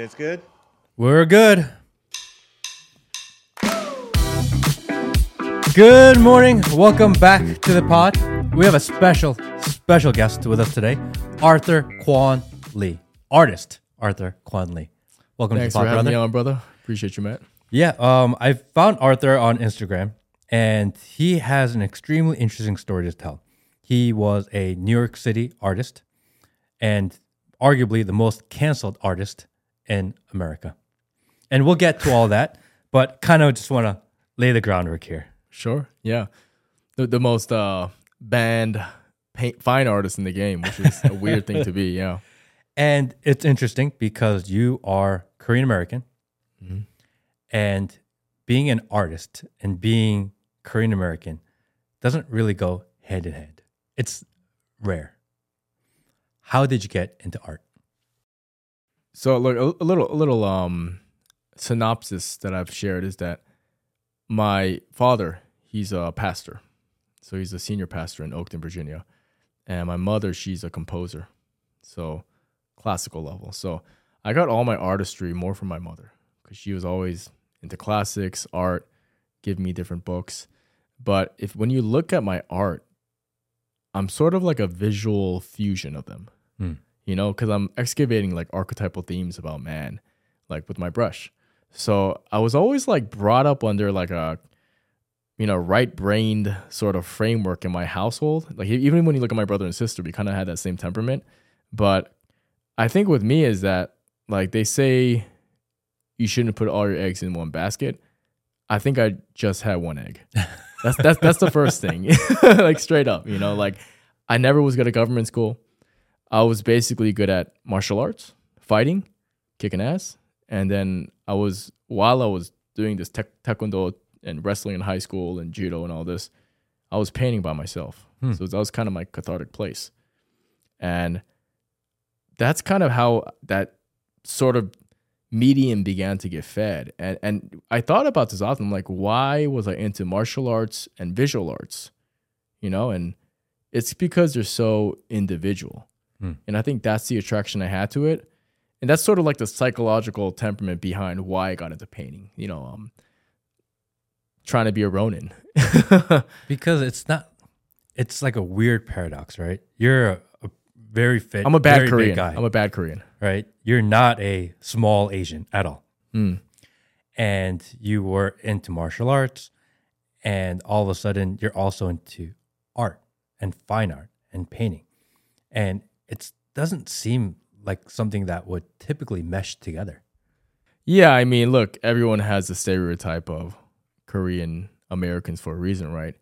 guys good? We're good. Good morning. Welcome back to the pod. We have a special, special guest with us today, Arthur Kwon Lee, artist Arthur Kwon Lee. Welcome Thanks to the pod, having brother. me on, brother. Appreciate you, Matt. Yeah, um, I found Arthur on Instagram, and he has an extremely interesting story to tell. He was a New York City artist, and arguably the most canceled artist in America. And we'll get to all that, but kind of just want to lay the groundwork here. Sure. Yeah. The, the most uh, banned paint, fine artist in the game, which is a weird thing to be. Yeah. And it's interesting because you are Korean American, and being an artist and being Korean American doesn't really go hand in hand. It's rare. How did you get into art? So look, a, little, a little um, synopsis that I've shared is that my father, he's a pastor, so he's a senior pastor in Oakton, Virginia, and my mother, she's a composer, so classical level. So I got all my artistry more from my mother because she was always into classics, art, give me different books. But if when you look at my art, I'm sort of like a visual fusion of them Hmm. You know, because I'm excavating like archetypal themes about man, like with my brush. So I was always like brought up under like a, you know, right brained sort of framework in my household. Like even when you look at my brother and sister, we kind of had that same temperament. But I think with me is that like they say you shouldn't put all your eggs in one basket. I think I just had one egg. That's that's that's the first thing. like straight up, you know, like I never was good at government school. I was basically good at martial arts, fighting, kicking ass, and then I was while I was doing this taekwondo and wrestling in high school and judo and all this, I was painting by myself. Hmm. So that was kind of my cathartic place, and that's kind of how that sort of medium began to get fed. And and I thought about this often. I'm like, why was I into martial arts and visual arts? You know, and it's because they're so individual. Hmm. And I think that's the attraction I had to it. And that's sort of like the psychological temperament behind why I got into painting. You know, um trying to be a Ronin. Because it's not, it's like a weird paradox, right? You're a, a very fit, I'm a bad Korean. guy, I'm a bad Korean. right? You're not a small Asian at all. Hmm. and you were into martial arts and all of a sudden you're also into art and fine art and painting and it doesn't seem like something that would typically mesh together Yeah, I mean, look, everyone has a stereotype of Korean Americans for a reason, right?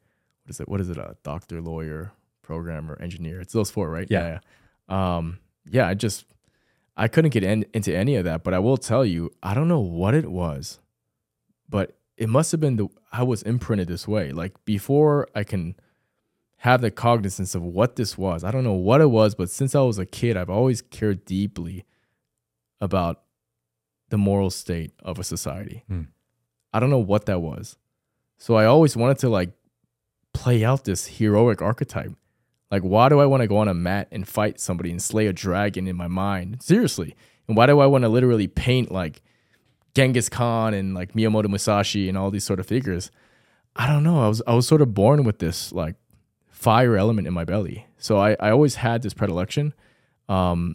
What is it? What is it? A doctor, lawyer, programmer, engineer. It's those four, right? Yeah. yeah. Um, yeah, I just I couldn't get in, into any of that, but I will tell you, I don't know what it was, but it must have been the I was imprinted this way. Like before I can have the cognizance of what this was. I don't know what it was, but since I was a kid, I've always cared deeply about the moral state of a society. Hmm. I don't know what that was. So I always wanted to like play out this heroic archetype. Like, why do I want to go on a mat and fight somebody and slay a dragon in my mind? Seriously. And why do I want to literally paint like Genghis Khan and like Miyamoto Musashi and all these sort of figures? I don't know. I was I was sort of born with this like fire element in my belly. So I, I always had this predilection. Um,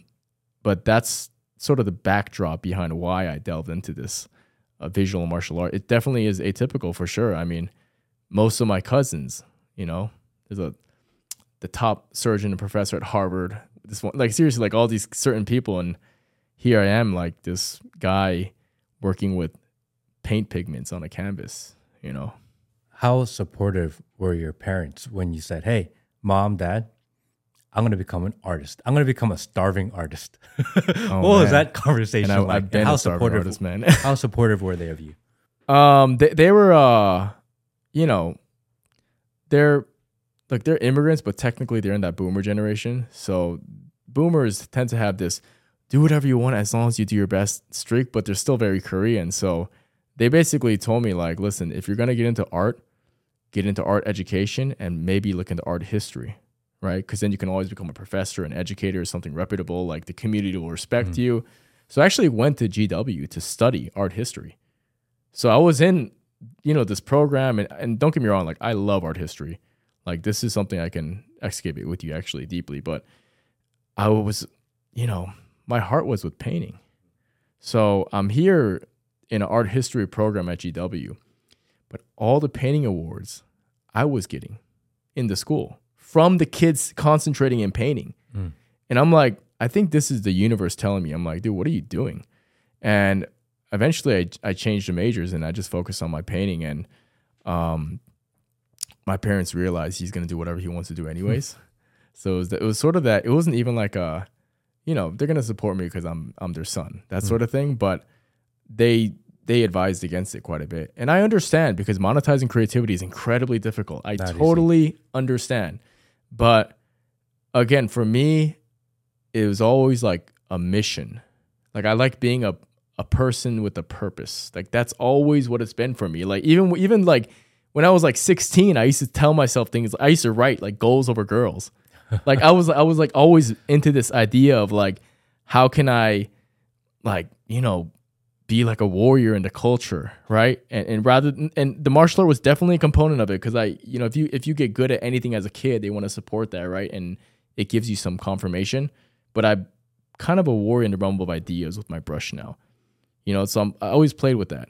but that's sort of the backdrop behind why I delved into this uh, visual martial art. It definitely is atypical for sure. I mean, most of my cousins, you know, there's a the top surgeon and professor at Harvard. This one, like seriously, like all these certain people, and here I am, like this guy working with paint pigments on a canvas. You know, how supportive were your parents when you said hey mom dad i'm going to become an artist i'm going to become a starving artist what was that conversation I, like how supportive artist, man. how supportive were they of you Um, they they were uh, you know, they're like they're immigrants, but technically they're in that boomer generation. So boomers tend to have this do whatever you want as long as you do your best streak, but they're still very Korean. So they basically told me like, listen, if you're gonna get into art, get into art education and maybe look into art history, right? Because then you can always become a professor, an educator, or something reputable. Like the community will respect mm-hmm. you. So I actually went to GW to study art history. So I was in, you know, this program, and, and don't get me wrong, like I love art history. Like this is something I can excavate with you actually deeply, but I was, you know, my heart was with painting. So I'm here in an art history program at GW, but all the painting awards I was getting in the school from the kids concentrating in painting. Mm. And I'm like, I think this is the universe telling me. I'm like, dude, what are you doing? And eventually I, I changed the majors and I just focused on my painting. And um, my parents realized he's going to do whatever he wants to do anyways. so it was, it was sort of that, it wasn't even like a, you know, they're going to support me because I'm, I'm their son, that Mm. sort of thing. But they, they advised against it quite a bit. And I understand because monetizing creativity is incredibly difficult. I Not easy. totally understand. But again, for me, it was always like a mission. Like I like being a a person with a purpose. Like that's always what it's been for me. Like even even like when I was like 16, I used to tell myself things. I used to write like goals over girls. like I was I was like always into this idea of like how can I like, you know, be like a warrior in the culture, right? And, and rather and the martial art was definitely a component of it because I, you know, if you if you get good at anything as a kid, they want to support that, right? And it gives you some confirmation. But I'm kind of a warrior in the realm of ideas with my brush now, you know. So I'm, I always played with that.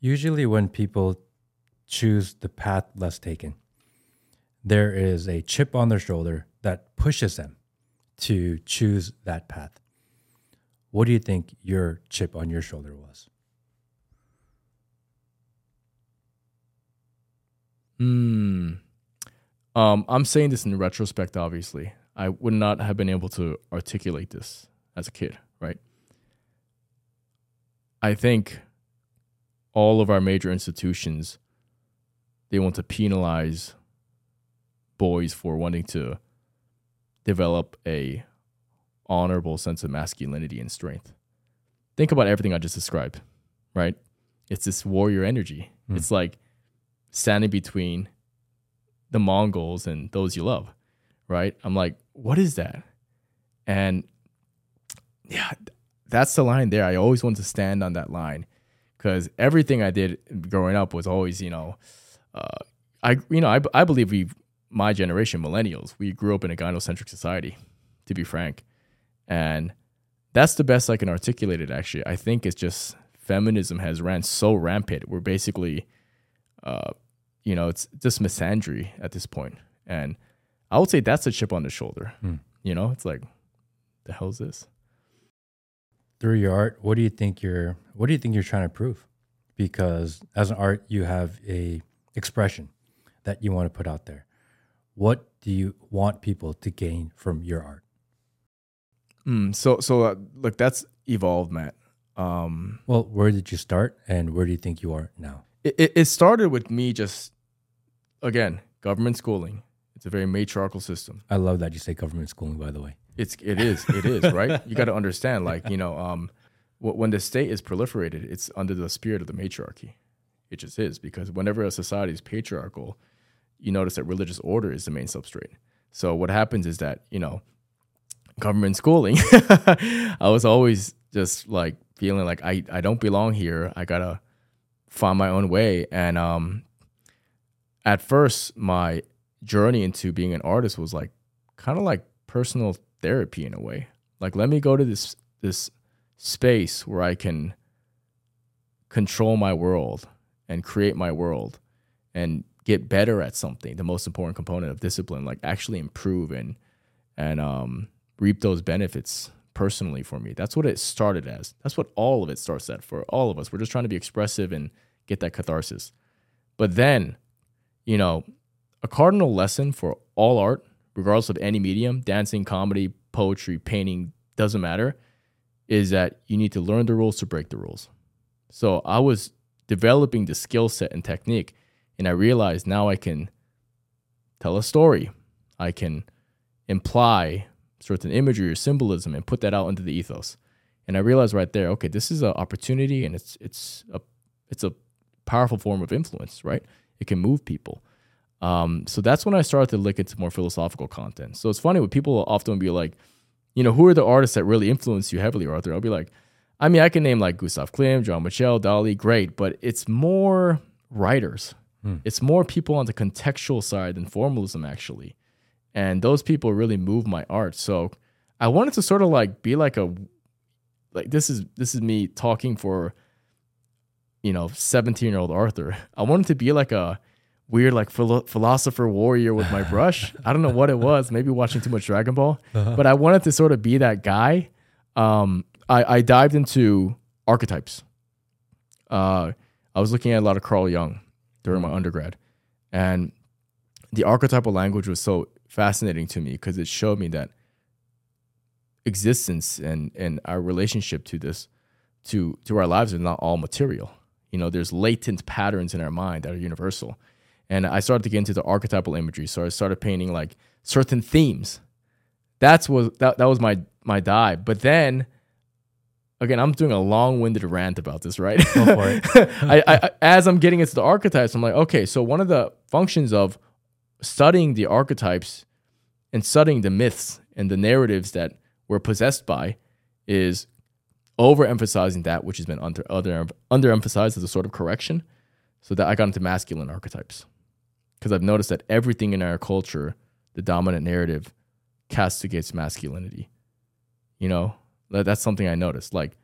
Usually, when people choose the path less taken, there is a chip on their shoulder that pushes them to choose that path. What do you think your chip on your shoulder was? Hmm. Um, I'm saying this in retrospect. Obviously, I would not have been able to articulate this as a kid, right? I think all of our major institutions they want to penalize boys for wanting to develop a honorable sense of masculinity and strength. Think about everything I just described, right? It's this warrior energy. Hmm. It's like standing between the Mongols and those you love, right? I'm like, what is that? And yeah, that's the line there. I always wanted to stand on that line because everything I did growing up was always, you know, uh, I, you know, I, I believe we, my generation, millennials, we grew up in a gynocentric society, to be frank, and that's the best I can articulate it. Actually, I think it's just feminism has ran so rampant. We're basically, uh, you know, it's just misandry at this point. and I would say that's a chip on the shoulder. Hmm. You know, it's like, the hell's this? Through your art, what do you think you're what do you think you're trying to prove? Because as an art, you have a expression that you want to put out there. What do you want people to gain from your art? Mm, so, so uh, look, that's evolved, Matt. Um, Well, where did you start and where do you think you are now? it, it, started with me just, again, government schooling. It's a very matriarchal system. I love that you say government schooling, by the way. It's it is it is right. You got to understand, like you know, um, when the state is proliferated, it's under the spirit of the matriarchy. It just is because whenever a society is patriarchal, you notice that religious order is the main substrate. So what happens is that you know, government schooling, I was always just like feeling like I I don't belong here. I gotta find my own way. And um, at first, my journey into being an artist was like kind of like personal therapy in a way. Like let me go to this this space where I can control my world and create my world and get better at something. The most important component of discipline, like actually improve and and um, reap those benefits personally for me. That's what it started as. That's what all of it starts at for all of us. We're just trying to be expressive and get that catharsis. But then, you know, a cardinal lesson for all art, regardless of any medium, dancing, comedy, poetry, painting, doesn't matter, is that you need to learn the rules to break the rules. So I was developing the skill set and technique, and I realized now I can tell a story. I can imply certain imagery or symbolism and put that out into the ethos. And I realized right there, okay, this is an opportunity and it's it's a it's a powerful form of influence, right? It can move people. Um, so that's when I started to look into more philosophical content. So it's funny when people often be like, you know, who are the artists that really influence you heavily, Arthur? I'll be like, I mean, I can name like Gustav Klimt, John Michel, Dali, great, but it's more writers. It's more people on the contextual side than formalism, actually. And those people really move my art. So I wanted to sort of like be like a like this is this is me talking for you know 17 year old Arthur. I wanted to be like a weird like philo- philosopher warrior with my brush. I don't know what it was. Maybe watching too much Dragon Ball, but I wanted to sort of be that guy. Um, I, I dived into archetypes. Uh, I was looking at a lot of Carl Jung during my undergrad, and the archetypal language was so fascinating to me because it showed me that existence and and our relationship to this to to our lives is not all material. You know, there's latent patterns in our mind that are universal. And I started to get into the archetypal imagery. So I started painting like certain themes. That's was that, that was my my dive. But then again, I'm doing a long-winded rant about this, right? Go for it. I, I as I'm getting into the archetypes, I'm like, okay, so one of the functions of studying the archetypes and studying the myths and the narratives that we're possessed by is overemphasizing that which has been under other underemphasized as a sort of correction. So that I got into masculine archetypes. Because I've noticed that everything in our culture, the dominant narrative, castigates masculinity. You know, that's something I noticed. Like,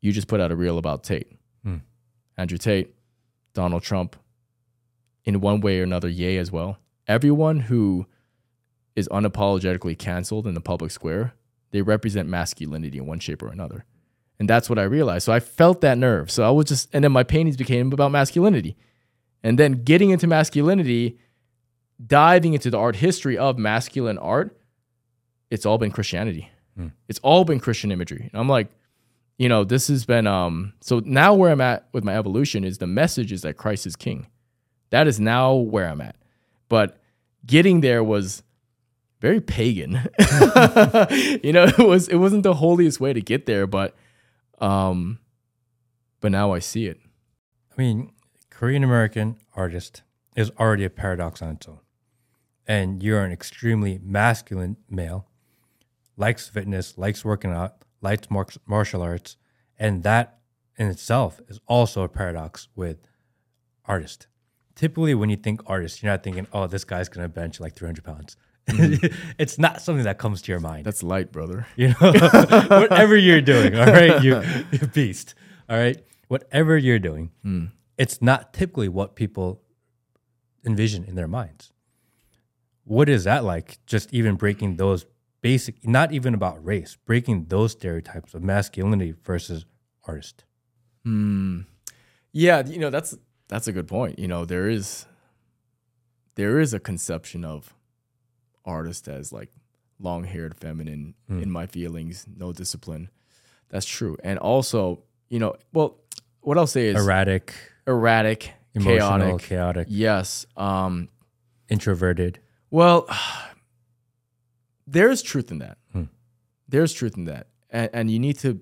you just put out a reel about Tate, Hmm. Andrew Tate, Donald Trump, in one way or another, Ye as well. Everyone who is unapologetically canceled in the public square, they represent masculinity in one shape or another. And that's what I realized. So I felt that nerve. So I was just, and then my paintings became about masculinity. And then getting into masculinity, diving into the art history of masculine art, it's all been Christianity. Hmm. It's all been Christian imagery. And I'm like, you know, this has been, um, so now where I'm at with my evolution is the message is that Christ is king. That is now where I'm at. But getting there was very pagan. you know, it was it wasn't the holiest way to get there, but um but now I see it. I mean, Korean American artist is already a paradox on its own. And you're an extremely masculine male, likes fitness, likes working out, likes mar- martial arts, and that in itself is also a paradox with artist. Typically, when you think artist, you're not thinking, "Oh, this guy's gonna bench like 300 pounds." it's not something that comes to your mind. That's light, brother. You know, whatever you're doing, all right, you, you beast, all right, whatever you're doing, it's not typically what people envision in their minds. What is that like? Just even breaking those basic, not even about race, breaking those stereotypes of masculinity versus artist. Hmm. Yeah, you know, that's that's a good point. You know, there is there is a conception of artist as like long-haired feminine in my feelings, no discipline. That's true. And also, you know, well, what I'll say is Erratic, erratic, emotional, chaotic. chaotic, Yes. Um introverted. Well, there's truth in that. Hmm. There's truth in that, and, and you need to.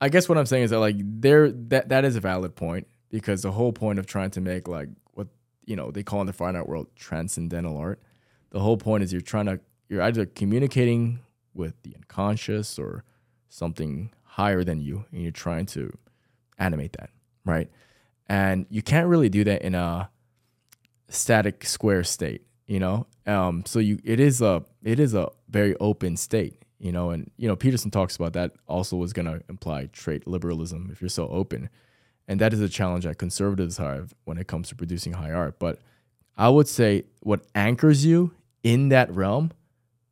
I guess what I'm saying is that like there that that is a valid point because the whole point of trying to make like you know they call in the fine art world transcendental art, the whole point is you're trying to you're either communicating with the unconscious or something higher than you, and you're trying to animate that, right? And you can't really do that in a static square state you know? Um so you it is a it is a very open state you know? And you know peterson talks about that also was going to imply trait liberalism if you're so open and that is a challenge that conservatives have when it comes to producing high art. But i would say what anchors you in that realm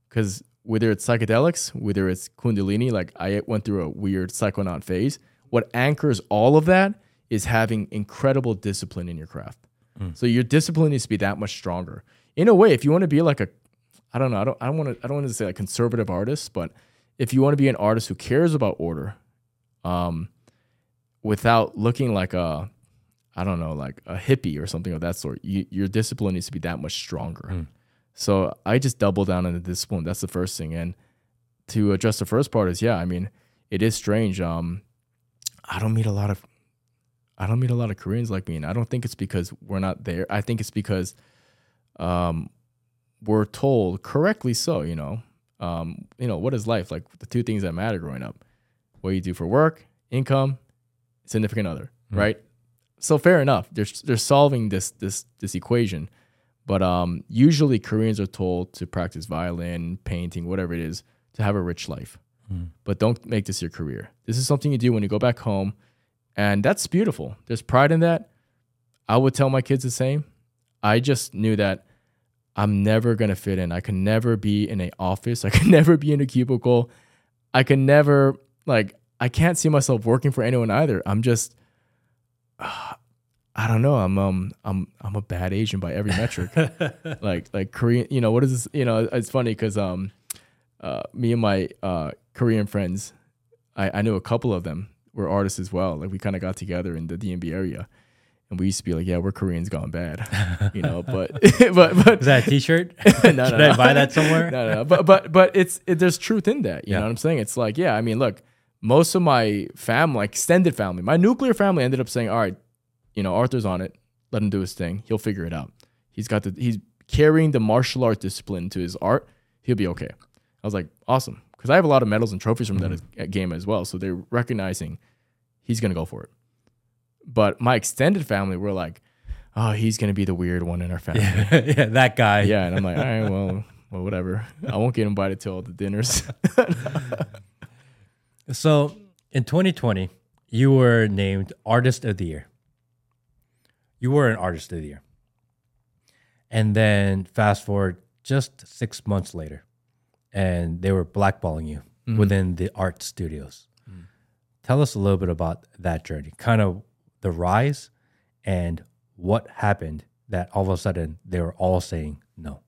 because whether it's psychedelics whether it's kundalini like i went through a weird psychonaut phase what anchors all of that is having incredible discipline in your craft. So your discipline needs to be that much stronger. In a way, if you want to be like a, I don't know, I don't, I don't want to, I don't want to say like conservative artist, but if you want to be an artist who cares about order, um, without looking like a, I don't know, like a hippie or something of that sort, you, your discipline needs to be that much stronger. So I just double down on the discipline. That's the first thing. And to address the first part is, yeah, I mean, it is strange. Um, I don't meet a lot of I don't meet a lot of Koreans like me, and I don't think it's because we're not there. I think it's because um, we're told correctly so. You know, Um, you know, what is life? Like the two things that matter growing up. What you do for work, income, significant other, right? So fair enough. They're they're solving this this this equation. But um, usually Koreans are told to practice violin, painting, whatever it is, to have a rich life. But don't make this your career. This is something you do when you go back home, and that's beautiful. There's pride in that. I would tell my kids the same. I just knew that I'm never gonna fit in. I can never be in a office. I can never be in a cubicle. I can never like. I can't see myself working for anyone either. I'm just. I don't know. I'm um I'm I'm a bad Asian by every metric. like like Korean. You know what is this? You know it's funny because um, uh, me and my uh Korean friends, I I knew a couple of them were artists as well. Like we kind of got together in the DMV area, and we used to be like, yeah, we're Koreans gone bad, you know. But but but Is that a T-shirt? no, no, Should no. I buy that somewhere? no, no, but but but it's it, there's truth in that. You Yeah. know what I'm saying? It's like, yeah, I mean, look, most of my family, like extended family, my nuclear family ended up saying, all right, you know, Arthur's on it. Let him do his thing. He'll figure it out. He's got the he's carrying the martial art discipline to his art. He'll be okay. I was like, awesome, because I have a lot of medals and trophies from that Mm-hmm. as- game as well. So they're recognizing he's gonna go for it. But my extended family were like, oh, he's gonna be the weird one in our family. yeah, that guy. Yeah, and I'm like, all right, well, well, whatever. I won't get invited to all the dinners. So in 2020, you were named Artist of the Year. You were an Artist of the Year. And then fast forward just six months later, and they were blackballing you mm-hmm. within the art studios. Mm. Tell us a little bit about that journey, kind of the rise and what happened that all of a sudden they were all saying no.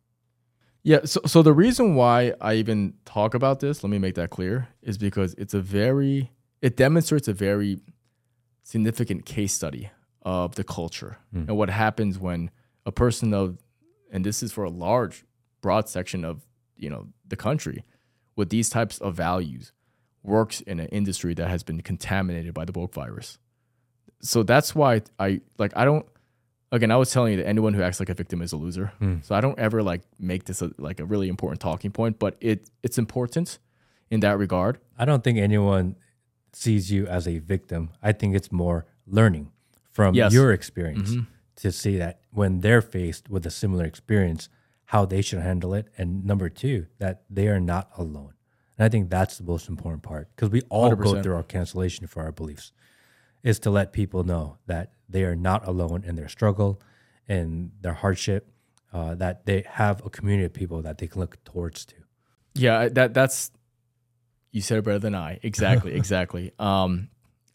Yeah, so so the reason why I even talk about this, let me make that clear, is because it's a very it demonstrates a very significant case study of the culture hmm. and what happens when a person of and this is for a large broad section of you know the country with these types of values works in an industry that has been contaminated by the woke virus. So that's why i like i don't again i was telling you that anyone who acts like a victim is a loser hmm. so i don't ever like make this a, like a really important talking point but it it's important in that regard I don't think anyone sees you as a victim. I think it's more learning from Yes. your experience mm-hmm. to see that when they're faced with a similar experience, how they should handle it. And number two, that they are not alone. And I think that's the most important part because we all go 100%. through our cancellation for our beliefs, is to let people know that they are not alone in their struggle and their hardship, uh, that they have a community of people that they can look towards to. Yeah, that that's you said it better than I. Exactly, exactly. Um,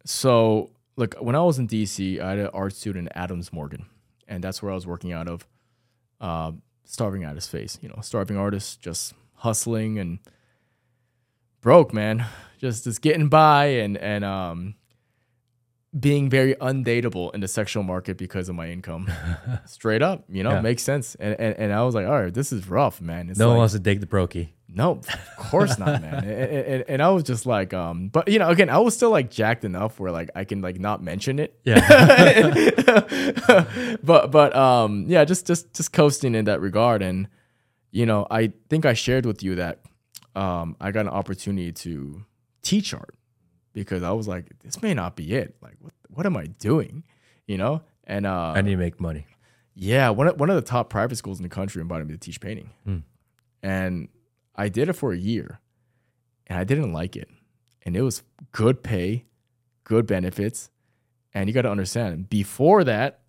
so look, when I was in DC, I had an art student, Adams Morgan, and that's where I was working out of. Uh, starving at his face, you know, starving artist, just hustling and broke, man, just just getting by and and um, being very undateable in the sexual market because of my income. Straight up, you know, Yeah. makes sense. And, and and I was like, all right, this is rough, man. It's no one wants to take the brokey. no, of course not, man. and, and, and I was just like, um, but you know, again, I was still like jacked enough where like I can like not mention it. Yeah. but but um, yeah, just just just coasting in that regard, and you know, I think I shared with you that um, I got an opportunity to teach art because I was like, this may not be it. Like, what what am I doing? You know, and uh, I need to make money. yeah, one of, one of the top private schools in the country invited me to teach painting. And I did it for a year and I didn't like it. And it was good pay, good benefits. And you got to understand, before that,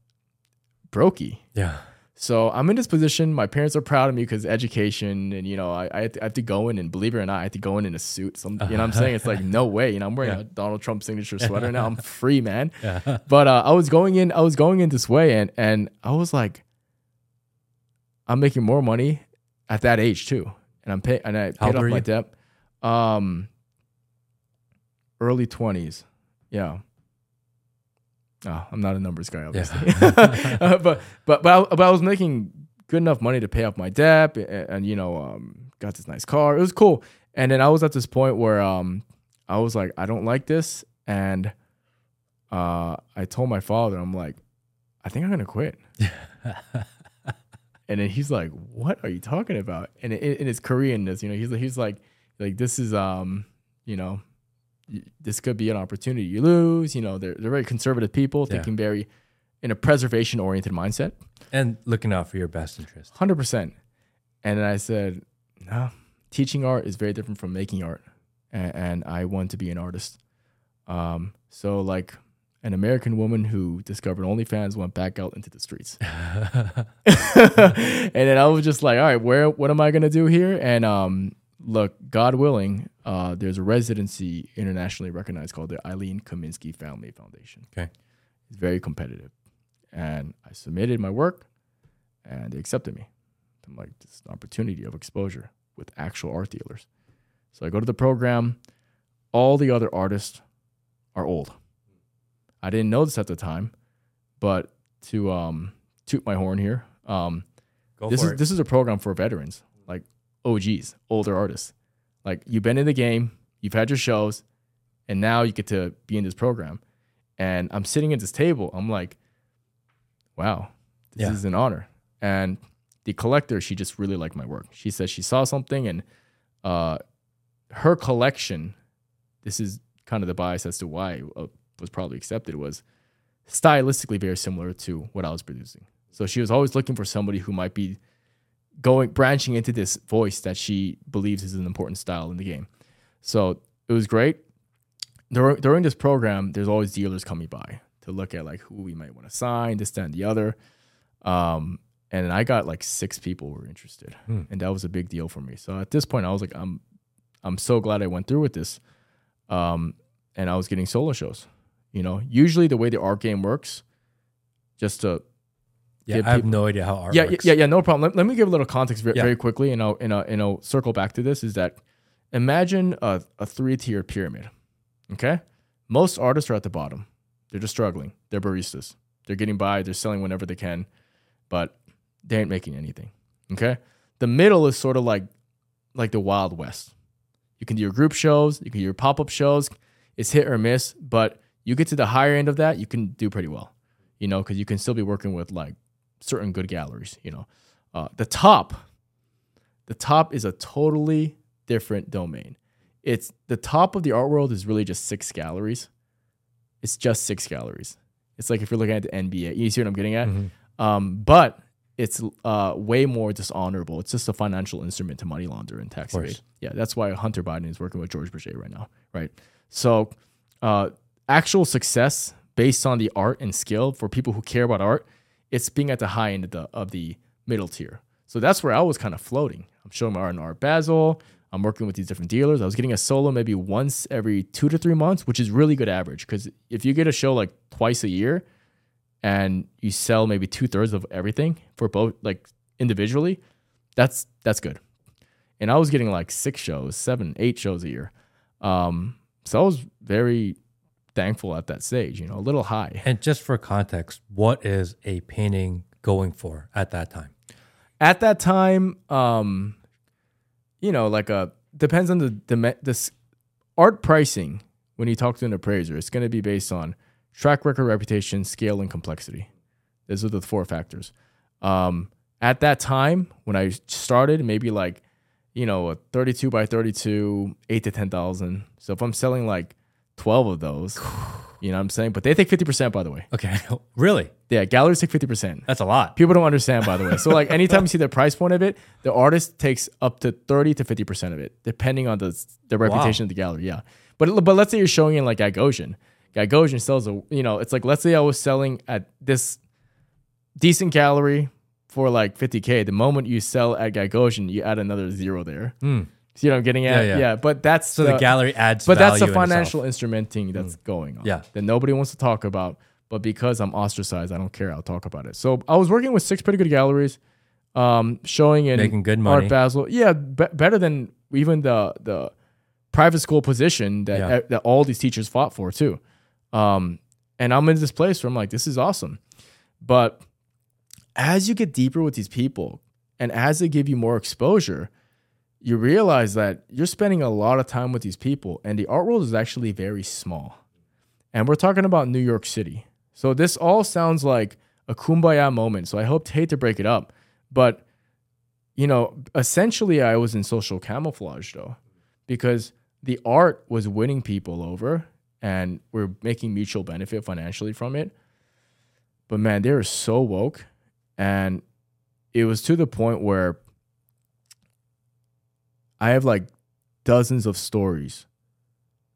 brokey. Yeah. So I'm in this position. My parents are proud of me because education, and you know, I, I, have to, I have to go in and believe it or not, I have to go in in a suit. Some, you know, what I'm saying it's like no way. You know, I'm wearing Yeah. a Donald Trump signature sweater now. I'm free, man. Yeah. But uh, I was going in, I was going in this way, and and I was like, I'm making more money at that age too, and I'm pay and I How paid off my you? debt. Um, early twenties, yeah. Oh, I'm not a numbers guy, obviously. Uh, but but but I, but I was making good enough money to pay off my debt, and, and you know, um, got this nice car. It was cool. And then I was at this point where um, I was like, I don't like this, and uh, I told my father, I'm like, I think I'm gonna quit. And then he's like, "What are you talking about?" And it, it, it's Koreanness, you know. He's he's like, like this is um, you know, this could be an opportunity you lose. You know, they're they're very conservative people, Yeah. thinking very in a preservation oriented mindset, And looking out for your best interest. hundred percent. And I said, no, teaching art is very different from making art, and, and I want to be an artist. Um, so like an American woman who discovered OnlyFans went back out into the streets. and then I was just like, all right, where what am I gonna do here? And um, look, God willing, uh, there's a residency internationally recognized called the Eileen Kaminsky Family Foundation. Okay. It's very competitive. And I submitted my work and they accepted me. I'm like, this is an opportunity of exposure with actual art dealers. So I go to the program. All the other artists are old. I didn't know this at the time, but to um, toot my horn here, um, Go this is it. this is a program for veterans, like OGs, older artists. Like you've been in the game, you've had your shows, and now you get to be in this program. And I'm sitting at this table. I'm like, wow, this Yeah. is an honor. And the collector, she just really liked my work. She said she saw something, and uh, her collection. This is kind of the bias as to why I uh, was probably accepted was stylistically very similar to what I was producing. So she was always looking for somebody who might be going branching into this voice that she believes is an important style in the game. So it was great. During, during this program, there's always dealers coming by to look at like who we might want to sign, this, that, and the other. Um, and I got like six people who were interested, Hmm. and that was a big deal for me. So at this point, I was like, I'm, I'm so glad I went through with this. Um, and I was getting solo shows. You know, usually the way the art game works, just to yeah, I have people- no idea how art yeah, works. yeah, yeah, no problem. Let, let me give a little context very, Yeah. very quickly, and I'll, and, I'll, and I'll circle back to this. Is that imagine a, a three tier pyramid. Okay, most artists are at the bottom. They're just struggling. They're baristas. They're getting by. They're selling whenever they can, but they ain't making anything. Okay, the middle is sort of like like the Wild West. You can do your group shows. You can do your pop up shows. It's hit or miss, but you get to the higher end of that, you can do pretty well. You know, because you can still be working with like certain good galleries. You know, uh, the top, the top is a totally different domain. It's the top of the art world is really just six galleries. It's just six galleries. It's like if you're looking at the NBA, you see what I'm getting at. Mhm. Um, but it's uh, way more dishonorable. It's just a financial instrument to money launder and tax evade. Yeah, that's why Hunter Biden is working with Georges Bergès right now, right? So, uh, actual success based on the art and skill for people who care about art, it's being at the high end of the of the middle tier. So that's where I was kind of floating. I'm showing my Art Basel. I'm working with these different dealers. I was getting a solo maybe once every two to three months, which is really good average. Because if you get a show like twice a year, and you sell maybe two thirds of everything for both like individually, that's that's good. And I was getting like six shows, seven, eight shows a year. Um, so I was very thankful at that stage, you know, a little high. And just for context, what is a painting going for at that time? At that time, um, you know, like a depends on the the this art pricing. When you talk to an appraiser, it's going to be based on track record, reputation, scale, and complexity. Those are the four factors. Um, at that time, when I started, maybe like, you know, a 32 by 32, eight to 10,000. So if I'm selling like 12 of those, you know what I'm saying? But they take 50%, by the way. Okay, really? Yeah, galleries take 50%. That's a lot. People don't understand, by the way. So, like, anytime you see the price point of it, the artist takes up to 30 to 50% of it, depending on the, the reputation of the gallery. Yeah. But, but let's say you're showing in like Gagosian. Gagosian sells a, you know, it's like, let's say I was selling at this decent gallery for like 50K. The moment you sell at Gagosian, you add another zero there. Hmm. See what I'm getting at? Yeah, Yeah. yeah. But that's So the, gallery adds but that's the financial itself. instrumenting that's going on. Yeah. That nobody wants to talk about. But because I'm ostracized, I don't care. I'll talk about it. So I was working with six pretty good galleries, um, showing in Making good money. Art Basel. Yeah, be- better than even the the private school position that Yeah. that all these teachers fought for too. Um, and I'm in this place where I'm like, this is awesome. But as you get deeper with these people, and as they give you more exposure, you realize that you're spending a lot of time with these people, and the art world is actually very small. And we're talking about New York City. So this all sounds like a kumbaya moment. So I hope hate to break it up, But you know, essentially, I was in social camouflage though, because the art was winning people over, and we're making mutual benefit financially from it. But man, they were so woke, and it was to the point where I have like dozens of stories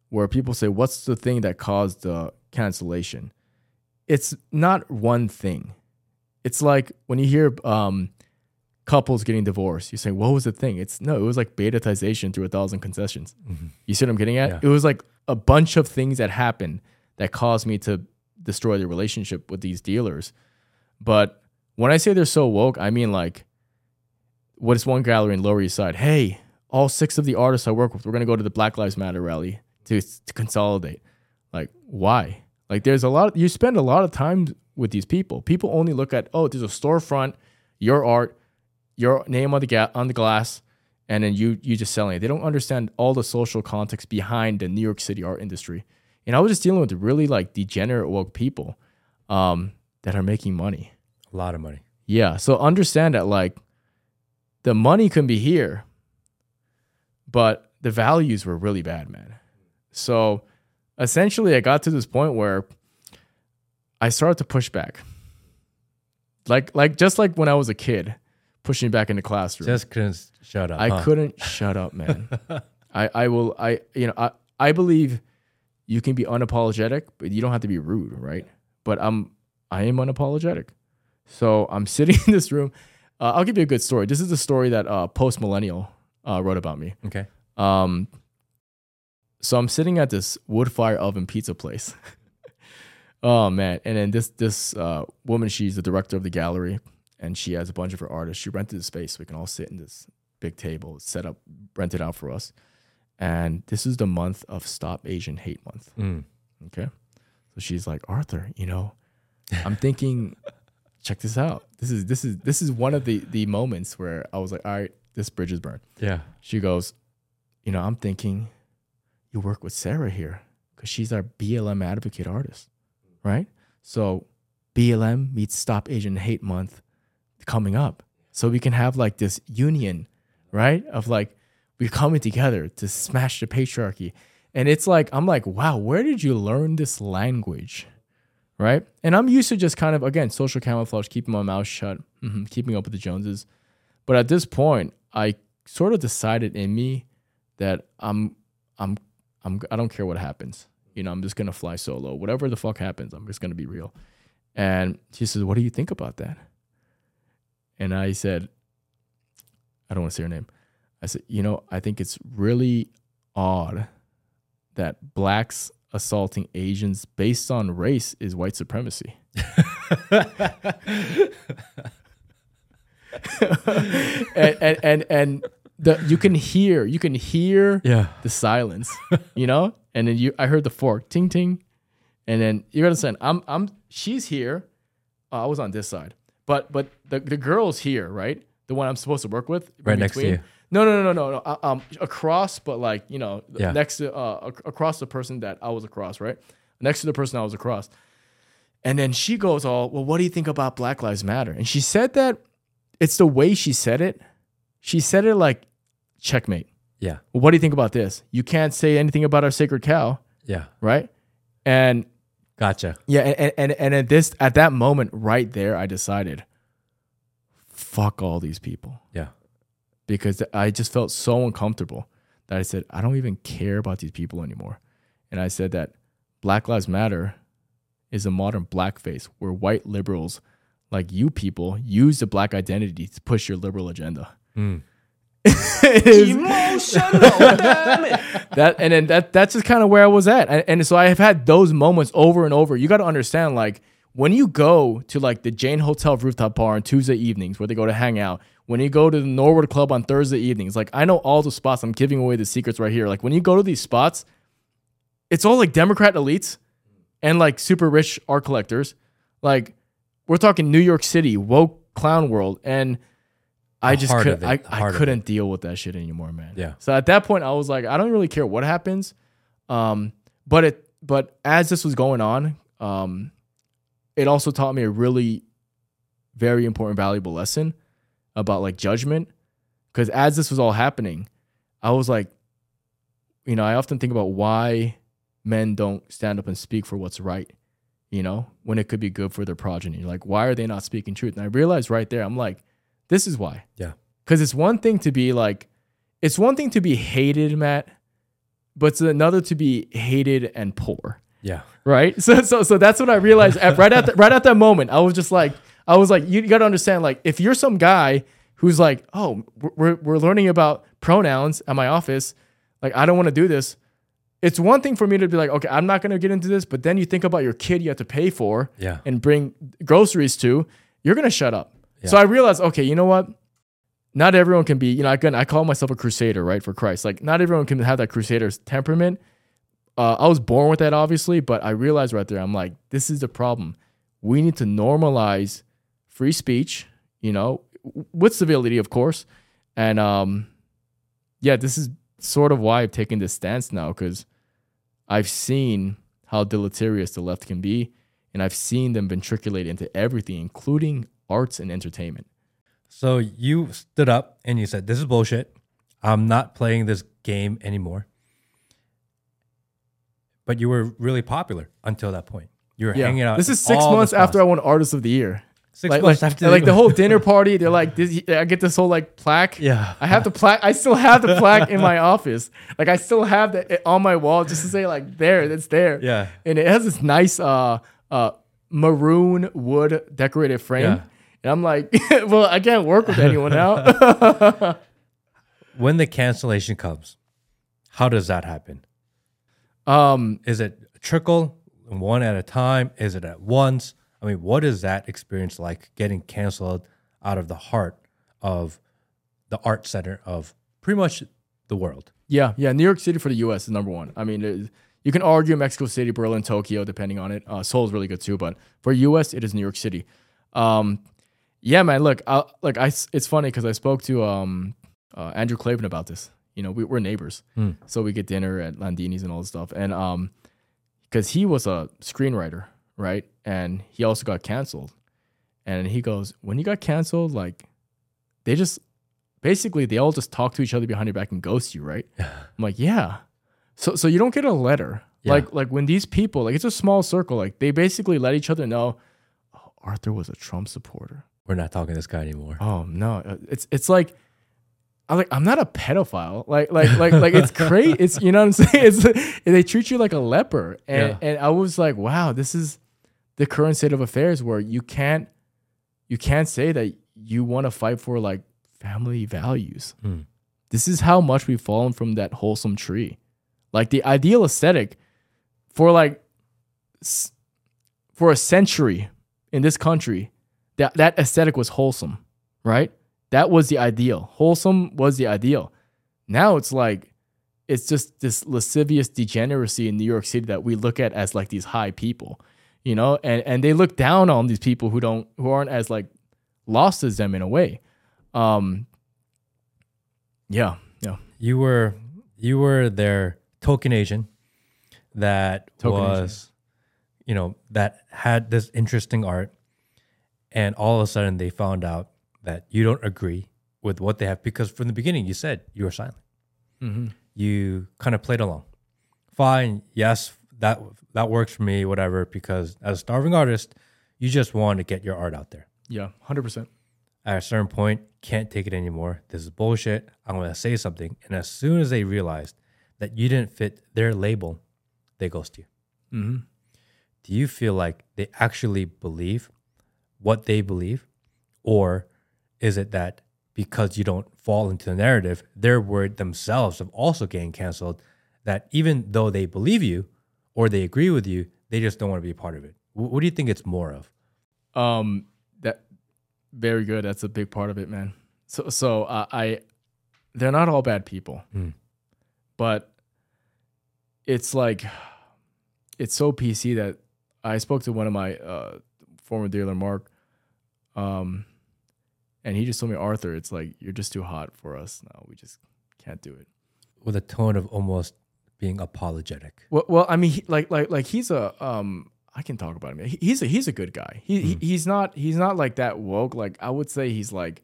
where people say, What's the thing that caused the cancellation? It's not one thing. It's like when you hear um, couples getting divorced, you say, What was the thing? It's no, it was like betatization through a thousand concessions. You see what I'm getting at? Yeah. It was like a bunch of things that happened that caused me to destroy the relationship with these dealers. But when I say they're so woke, I mean like what is one gallery in Lower East Side? Hey, all six of the artists I work with, we're gonna go to the Black Lives Matter rally to, to consolidate. Like, why? Like, there's a lot. You spend a lot of time with these people. People only look at oh, there's a storefront, your art, your name on the ga- on the glass, and then you you just selling it. They don't understand all the social context behind the New York City art industry. And I was just dealing with really like degenerate woke people um, that are making money. A lot of money. Yeah. So understand that like the money can be here, but the values were really bad, man. So essentially I got to this point where I started to push back. Like like just like when I was a kid, pushing back in the classroom. Just couldn't shut up. I huh? couldn't shut up, man. I, I will I you know I, I believe you can be unapologetic, but you don't have to be rude, right? But I'm I am unapologetic. So I'm sitting in this room. Uh, I'll give you a good story. This is a story that uh, Post Millennial uh, wrote about me. Okay. Um, so I'm sitting at this wood fire oven pizza place. oh man! And then this this uh, woman, she's the director of the gallery, and she has a bunch of her artists. She rented the space so we can all sit in this big table, set up, rented out for us. And this is the month of Stop Asian Hate Month. Mm. Okay. So she's like, Arthur, you know, I'm thinking, check this out. This is this is this is one of the the moments where I was like, all right, this bridge is burned. Yeah. She goes, you know, I'm thinking you work with Sarah here because she's our BLM advocate artist, right? So BLM meets Stop Asian Hate Month coming up. So we can have like this union, right? Of like, we're coming together to smash the patriarchy. And it's like, I'm like, wow, where did you learn this language? Right. And I'm used to just kind of, again, social camouflage, keeping my mouth shut, mhm, keeping up with the Joneses. But at this point, I sort of decided in me that I'm, I'm, I'm, I don't care what happens. You know, I'm just gonna fly solo. Whatever the fuck happens, I'm just gonna be real. And she says, "What do you think about that?" And I said, "I don't want to say her name." I said, "You know, I think it's really odd that blacks assaulting Asians based on race is white supremacy." and, and and and the you can hear you can hear Yeah. the silence, you know, and then you I heard the fork ting ting, and then you understand I'm I'm she's here, uh, I was on this side, but but the the girl's here, right? The one I'm supposed to work with, Right next to you. No, no, no, no, no. uh, Um, across, but like you know, Yeah. next to uh ac- across the person that I was across, right? Next to the person I was across. And then she goes all, well, what do you think about Black Lives Matter? And she said that it's the way she said it. She said it like checkmate. Yeah. Well, what do you think about this? You can't say anything about our sacred cow, Yeah. right? And Gotcha. yeah, and and and at this at that moment right there, I decided, fuck all these people Yeah. because I just felt so uncomfortable that I said I don't even care about these people anymore, and I said that Black Lives Matter is a modern blackface where white liberals like you people use the black identity to push your liberal agenda. Mm. Emotional, damn it. that and then that that's just kind of where I was at. And, and so I have had those moments over and over. You got to understand, like when you go to like the Jane Hotel rooftop bar on Tuesday evenings where they go to hang out. When you go to the Norwood Club on Thursday evenings, like I know all the spots. I'm giving away the secrets right here. Like when you go to these spots, it's all like Democrat elites and like super rich art collectors. Like we're talking New York City, woke clown world, and I just could I, I couldn't deal with that shit anymore, man. Yeah. So at that point, I was like, I don't really care what happens. Um, but it but as this was going on, um, it also taught me a really very important, valuable lesson. about like judgment. Because as this was all happening, I was like, you know, I often think about why men don't stand up and speak for what's right, you know, when it could be good for their progeny. Like, why are they not speaking truth? And I realized right there, I'm like, this is why. Yeah. Because it's one thing to be like, it's one thing to be hated, Matt, but it's another to be hated and poor Yeah. right? So so so that's what I realized at, right at the, right at that moment. I was just like, I was like, you got to understand, like, if you're some guy who's like, oh, we're we're learning about pronouns at my office, like, I don't want to do this. It's one thing for me to be like, okay, I'm not gonna get into this, but then you think about your kid you have to pay for Yeah. and bring groceries to, you're gonna shut up. So I realized, okay, you know what? Not everyone can be, you know, again, I call myself a crusader, right, for Christ. Like, not everyone can have that crusader's temperament. Uh, I was born with that, obviously, but I realized right there, I'm like, this is the problem. We need to normalize free speech, you know, with civility, of course. And um, yeah, this is sort of why I've taken this stance now, because I've seen how deleterious the left can be, and I've seen them ventriculate into everything, including arts and entertainment. So you stood up and you said, This is bullshit. I'm not playing this game anymore. But you were really popular until that point. You were hanging out. This is six months after I won Artist of the Year. Six like, months like, after like the whole dinner party, they're like, this, I get this whole like plaque. Yeah. I have the plaque. I still have the plaque in my office. Like I still have that on my wall just to say like there, it's there. Yeah. And it has this nice uh uh maroon wood decorated frame. Yeah. And I'm like, well, I can't work with anyone now. When the cancellation comes, how does that happen? um, Is it trickle, one at a time? Is it at once? I mean, what is that experience like getting canceled out of the heart of the art center of pretty much the world? Yeah, yeah. New York City for the U.S. is number one. I mean, it- you can argue Mexico City, Berlin, Tokyo, depending on it. Uh, Seoul is really good too, but for U.S., it is New York City. Um, yeah, man. Look, I, look, I. It's funny because I spoke to um, uh, Andrew Klavan about this. You know, we, we're neighbors, Hmm. so we get dinner at Landini's and all this stuff. And um, because he was a screenwriter, right, and he also got canceled. And he goes, when you got canceled, like they just basically they all just talk to each other behind your back and ghost you, right? I'm like, yeah. So so you don't get a letter. Yeah. Like like when these people, like it's a small circle, like they basically let each other know, oh, Arthur was a Trump supporter. We're not talking to this guy anymore. Oh no, uh, it's it's like. I'm like I'm not a pedophile. Like like like like it's great. It's you know what I'm saying. It's they treat you like a leper, and Yeah. and I was like, wow, this is the current state of affairs where you can't you can't say that you want to fight for like family values. Hmm. This is how much we've fallen from that wholesome tree. Like the ideal aesthetic for like for a century in this country, that that aesthetic was wholesome, right? That was the ideal. Wholesome was the ideal. Now it's like it's just this lascivious degeneracy in New York City that we look at as like these high people, you know, and and they look down on these people who don't who aren't as like lost as them in a way. Um yeah, yeah. You were you were their token Asian that Token was, you know, that had this interesting art, and all of a sudden they found out that you don't agree with what they have because from the beginning you said you were silent. Mm-hmm. You kind of played along. Fine, yes, that that works for me, whatever. Because as a starving artist, you just want to get your art out there. Yeah, 100%. At a certain point, can't take it anymore. This is bullshit. I'm going to say something. And as soon as they realized that you didn't fit their label, they ghost you. Mm-hmm. Do you feel like they actually believe what they believe? Or is it that because you don't fall into the narrative, they're worried themselves of also getting canceled, that even though they believe you or they agree with you, they just don't want to be a part of it? Wh- What do you think it's more of? Um, that very good. That's a big part of it, man. So, so uh, I, they're not all bad people, Mm. but it's like, it's so PC that I spoke to one of my uh, former dealer, Mark, um, and he just told me, Arthur, it's like you're just too hot for us now. We just can't do it. With a tone of almost being apologetic. Well, well, I mean, he, like, like, like he's a, um, I can talk about him. He, he's a, he's a good guy. He, he, he's not, he's not like that woke. Like I would say, he's like,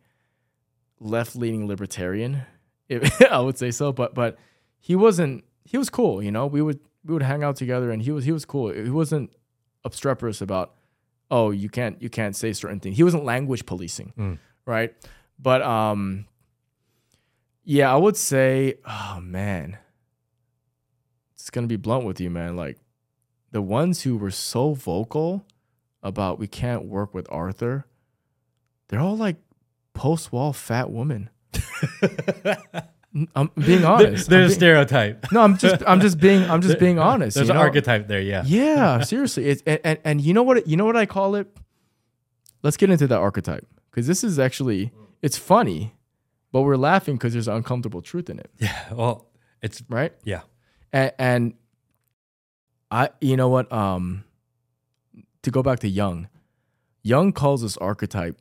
left leaning libertarian, if I would say so. But but he wasn't. He was cool. You know, we would we would hang out together, and he was he was cool. He wasn't obstreperous about oh you can't you can't say certain things. He wasn't language policing, Mm. right? But um, yeah, I would say, oh man, it's gonna be blunt with you, man. Like the ones who were so vocal about we can't work with Arthur, they're all like post wall fat women. I'm being honest. There's a stereotype. no, I'm just I'm just being I'm just being honest. There's you an archetype there. Yeah. Yeah, seriously. It's and, and and you know what you know what I call it? Let's get into that archetype because this is actually it's funny, but we're laughing because there's an uncomfortable truth in it, Yeah. Well, it's right? yeah. And, and I, you know what? Um, to go back to Jung, Jung calls this archetype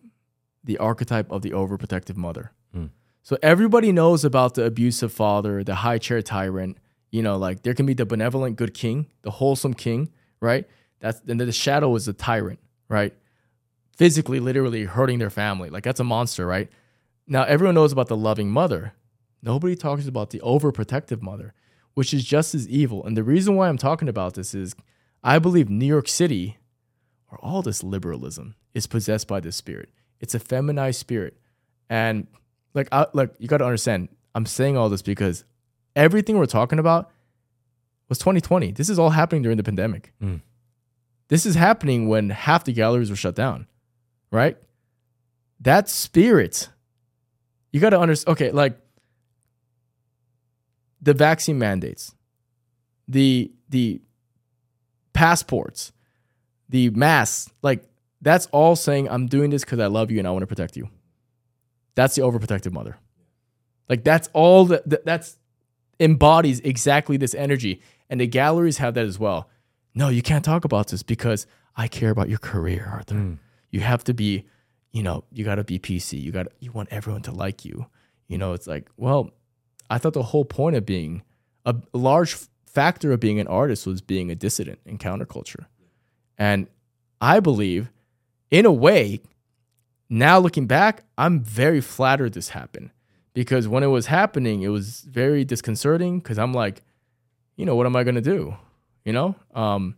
the archetype of the overprotective mother. Hmm. So everybody knows about the abusive father, the high chair tyrant. You know, like there can be the benevolent good king, the wholesome king, right? That's and then the shadow is the tyrant, right? Physically, literally hurting their family. Like that's a monster, right? Now everyone knows about the loving mother. Nobody talks about the overprotective mother, which is just as evil. And the reason why I'm talking about this is I believe New York City, or all this liberalism, is possessed by this spirit. It's a feminized spirit. And like I like you gotta understand, I'm saying all this because everything we're talking about was 2020. This is all happening during the pandemic. Mm. This is happening when half the galleries were shut down, right? That spirit, you got to understand. Okay, like the vaccine mandates, the the passports, the masks, like that's all saying I'm doing this because I love you and I want to protect you. That's the overprotective mother. Like that's all that that- that's embodies exactly this energy, and the galleries have that as well. No, you can't talk about this because I care about your career, Arthur. Mm. You have to be, you know, you got to be PC. You got to you want everyone to like you. You know, it's like, well, I thought the whole point of being a large factor of being an artist was being a dissident in counterculture. And I believe, in a way, now looking back, I'm very flattered this happened because when it was happening, it was very disconcerting because I'm like, you know, what am I going to do? You know, um,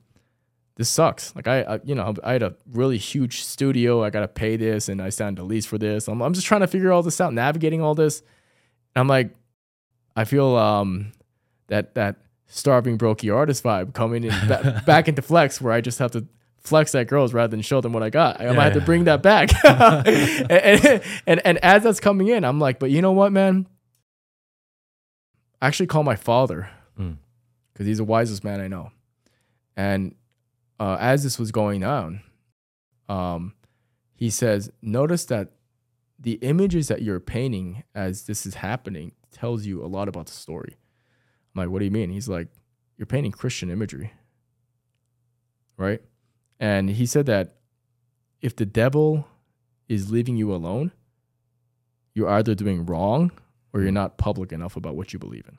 this sucks. Like I, I, you know, I had a really huge studio. I got to pay this and I signed a lease for this. I'm, I'm just trying to figure all this out, navigating all this. And I'm like, I feel um, that that starving brokey artist vibe coming in ba- back into flex where I just have to flex at girls rather than show them what I got. I Yeah, might have to bring that back. and, and, and and as that's coming in, I'm like, but you know what, man? I actually call my father Mm. because he's the wisest man I know. And uh, as this was going on, um, he says, notice that the images that you're painting as this is happening tells you a lot about the story. I'm like, what do you mean? He's like, you're painting Christian imagery. Right? And he said that if the devil is leaving you alone, you're either doing wrong or you're not public enough about what you believe in.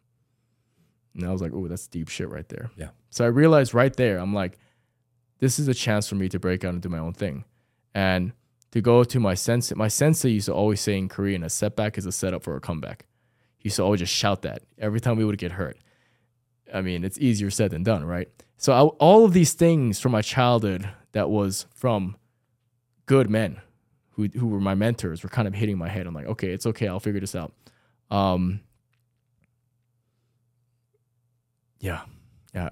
And I was like, oh, that's deep shit right there. Yeah. So I realized right there, I'm like, this is a chance for me to break out and do my own thing. And to go to my sensei, my sensei used to always say in Korean, a setback is a setup for a comeback. He used to always just shout that every time we would get hurt. I mean, it's easier said than done, right? So I, all of these things from my childhood that was from good men who who were my mentors were kind of hitting my head. I'm like, okay, it's okay, I'll figure this out. Um, yeah, yeah.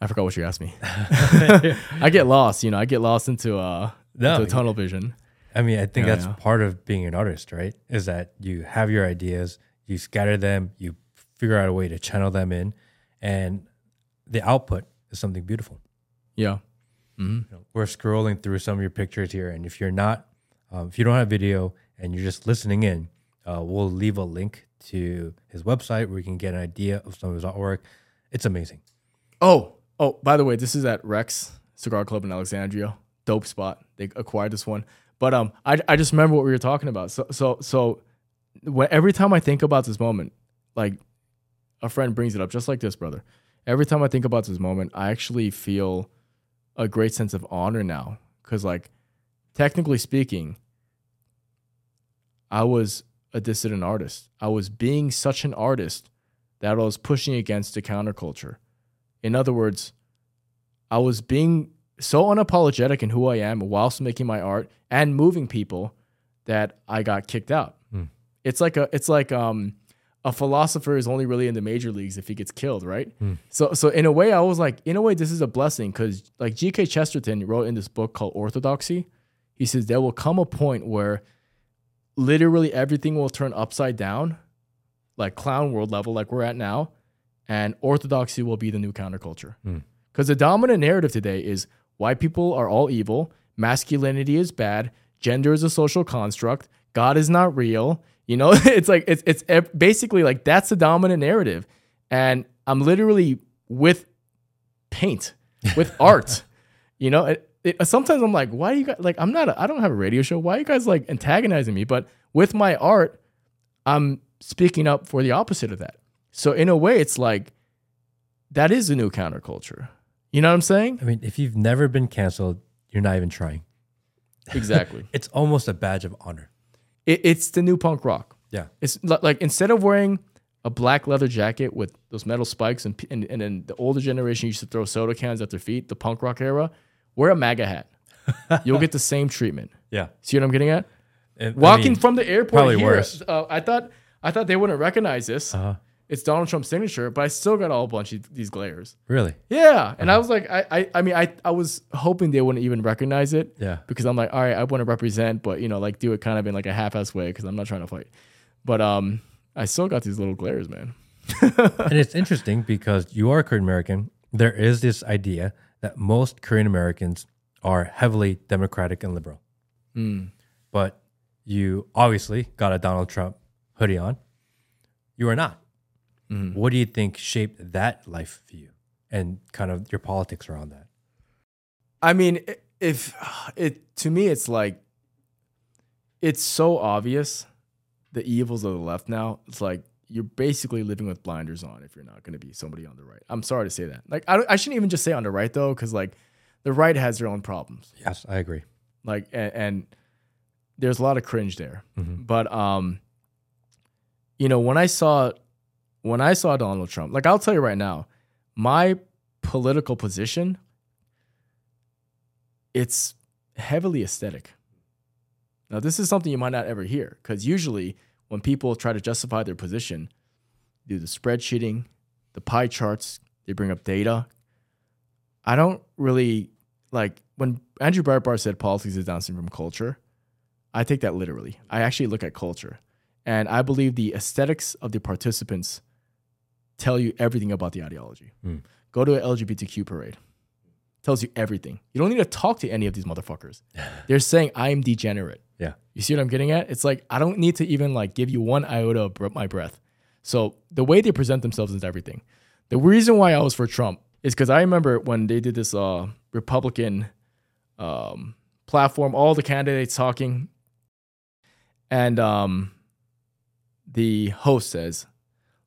I forgot what you asked me. I get lost, you know. I get lost into uh No, into tunnel vision. I mean, I think Yeah, that's yeah. part of being an artist, right? Is that you have your ideas, you scatter them, you figure out a way to channel them in, and the output is something beautiful. Yeah. hmm You know, we're scrolling through some of your pictures here, and if you're not, um, if you don't have video and you're just listening in, uh, we'll leave a link to his website where you can get an idea of some of his artwork. It's amazing. Oh, oh, by the way, this is at Rex Cigar Club in Alexandria. Dope spot. They acquired this one. But um I I just remember what we were talking about. So so so when, every time I think about this moment, like a friend brings it up just like this, brother. Every time I think about this moment, I actually feel a great sense of honor now cuz like technically speaking, I was a dissident artist. I was being such an artist that I was pushing against the counterculture. In other words, I was being so unapologetic in who I am whilst making my art and moving people that I got kicked out. Hmm. It's like a it's like um a philosopher is only really in the major leagues if he gets killed, right? Hmm. So so in a way I was like in a way this is a blessing cuz like GK Chesterton wrote in this book called Orthodoxy. He says there will come a point where literally everything will turn upside down like clown world level like we're at now and orthodoxy will be the new counterculture. Hmm. Because the dominant narrative today is white people are all evil, masculinity is bad, gender is a social construct, God is not real. You know, it's like it's it's basically like that's the dominant narrative, and I'm literally with paint, with art. You know, it, it, sometimes I'm like, why do you guys like? I'm not. A, I don't have a radio show. Why are you guys like antagonizing me? But with my art, I'm speaking up for the opposite of that. So in a way, it's like that is a new counterculture. You know what I'm saying? I mean, if you've never been canceled, you're not even trying. Exactly. It's almost a badge of honor. it, it's the new punk rock. Yeah. It's like instead of wearing a black leather jacket with those metal spikes and, and and then the older generation used to throw soda cans at their feet, the punk rock era, wear a MAGA hat. You'll get the same treatment. Yeah. See what I'm getting at? And, I Walking mean, from the airport probably here, worse. Uh, I thought I thought they wouldn't recognize this. Uh-huh. It's Donald Trump's signature, but I still got a whole bunch of these glares. Really? Yeah, and I Uh-huh. was like, I, I, I mean, I, I was hoping they wouldn't even recognize it. Yeah. Because I'm like, all right, I want to represent, but you know, like do it kind of in like a half-ass way because I'm not trying to fight. But um, I still got these little glares, man. and it's interesting because you are Korean American. There is this idea that most Korean Americans are heavily democratic and liberal. But you obviously got a Donald Trump hoodie on. You are not. What do you think shaped that life view and kind of your politics around that? I mean, if it to me, it's like it's so obvious the evils of the left now. It's like you're basically living with blinders on if you're not going to be somebody on the right. I'm sorry to say that. Like, I, I shouldn't even just say on the right though, because like the right has their own problems. Yes, I agree. like and, and there's a lot of cringe there but um you know when i saw when i saw donald trump like i'll tell you right now my political position it's heavily aesthetic now this is something you might not ever hear because usually when people try to justify their position do the spreadsheeting the pie charts they bring up data i don't really like when Andrew Breitbart said politics is downstream from culture, I take that literally. I actually look at culture. And I believe the aesthetics of the participants tell you everything about the ideology. Go to an LGBTQ parade. Tells you everything. You don't need to talk to any of these motherfuckers. They're saying I'm degenerate. Yeah. You see what I'm getting at? It's like I don't need to even like give you one iota of my breath. So the way they present themselves is everything. The reason why I was for Trump is because I remember when they did this uh, Republican um, platform, all the candidates talking, and um, the host says,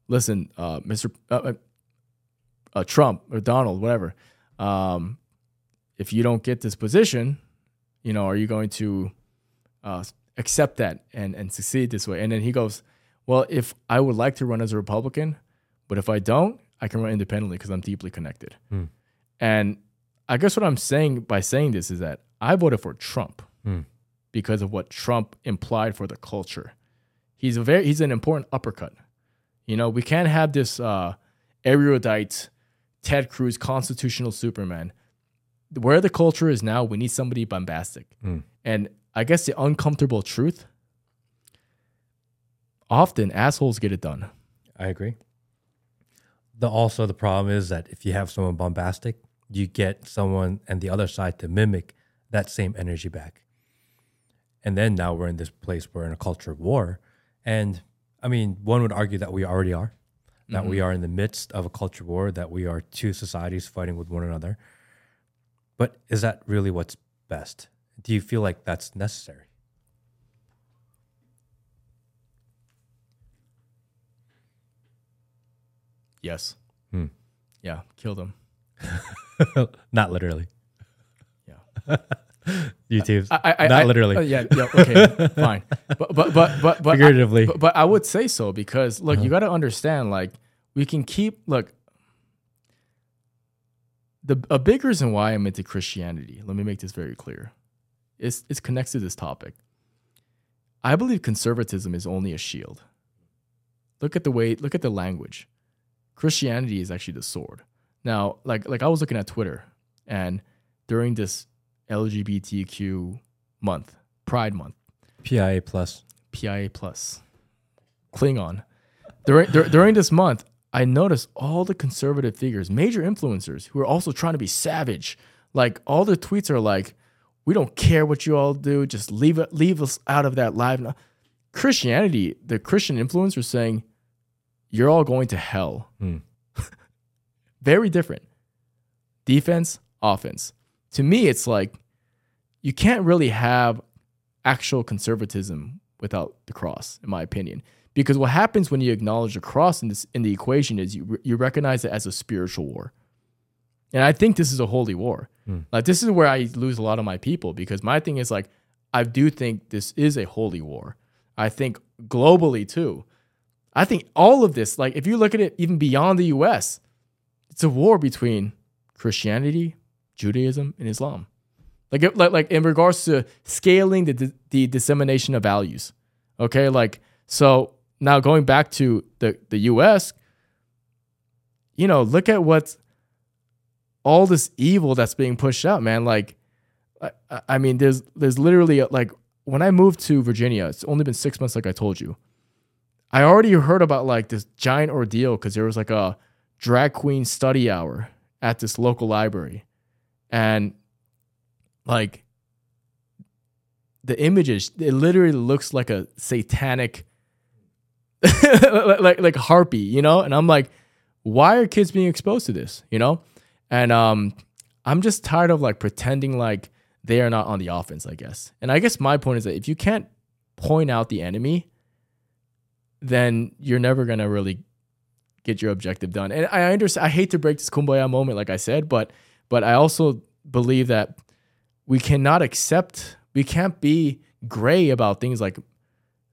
"Listen, uh, Mr. Uh, uh, uh, Trump or Donald, whatever, um, if you don't get this position, you know, are you going to uh, accept that and and succeed this way?" And then he goes, "Well, if I would like to run as a Republican, but if I don't, I can run independently because I'm deeply connected." And I guess what I'm saying by saying this is that I voted for Trump because of what Trump implied for the culture. He's a very he's an important uppercut. You know, we can't have this uh, erudite Ted Cruz constitutional Superman. Where the culture is now, we need somebody bombastic. And I guess the uncomfortable truth often assholes get it done. I agree. The also the problem is that if you have someone bombastic, you get someone and the other side to mimic that same energy back. And then now we're in this place we're in a culture of war. And I mean, one would argue that we already are. That we mm-hmm. are in the midst of a culture war, that we are two societies fighting with one another. But is that really what's best? Do you feel like that's necessary? Yes. Hmm. Yeah, killed him. Not literally. Yeah. YouTube's I, I, not I- literally. uh, yeah, yeah, okay, fine. But but but but but Figuratively. I, but, but I would say so because look, you got to understand. Like we can keep look. The a big reason why I'm into Christianity. Let me make this very clear. It's it's connected to this topic. I believe conservatism is only a shield. Look at the way. Look at the language. Christianity is actually the sword. Now, like like I was looking at Twitter, and during this LGBTQ month, Pride Month, PIA plus. PIA plus, Klingon. During dur- during this month, I noticed all the conservative figures, major influencers, who are also trying to be savage. Like all their tweets are like, "We don't care what you all do, just leave it, leave us out of that live." No- Christianity, the Christian influencers saying, "You're all going to hell." Hmm. Very different. Defense, offense. To me, it's like you can't really have actual conservatism without the cross, in my opinion. Because what happens when you acknowledge the cross in this in the equation is you you recognize it as a spiritual war. And I think this is a holy war. Hmm. Like this is where I lose a lot of my people because my thing is like I do think this is a holy war. I think globally too. I think all of this, like if you look at it even beyond the US, it's a war between Christianity, Judaism, and Islam. Like, like, like in regards to scaling the, the dissemination of values. Okay, like so now going back to the the U.S. You know, look at what all this evil that's being pushed out, man. Like, I, I- I mean, there's there's literally like when I moved to Virginia, it's only been six months, like I told you. I already heard about like this giant ordeal because there was like a drag queen study hour at this local library, and like the images, it literally looks like a satanic, like like harpy, you know. And I'm like, why are kids being exposed to this, you know? And um, I'm just tired of like pretending like they are not on the offense, I guess. And I guess my point is that if you can't point out the enemy, then you're never gonna really get your objective done. And I understand. I hate to break this kumbaya moment, like I said, but but I also believe that we cannot accept. We can't be gray about things like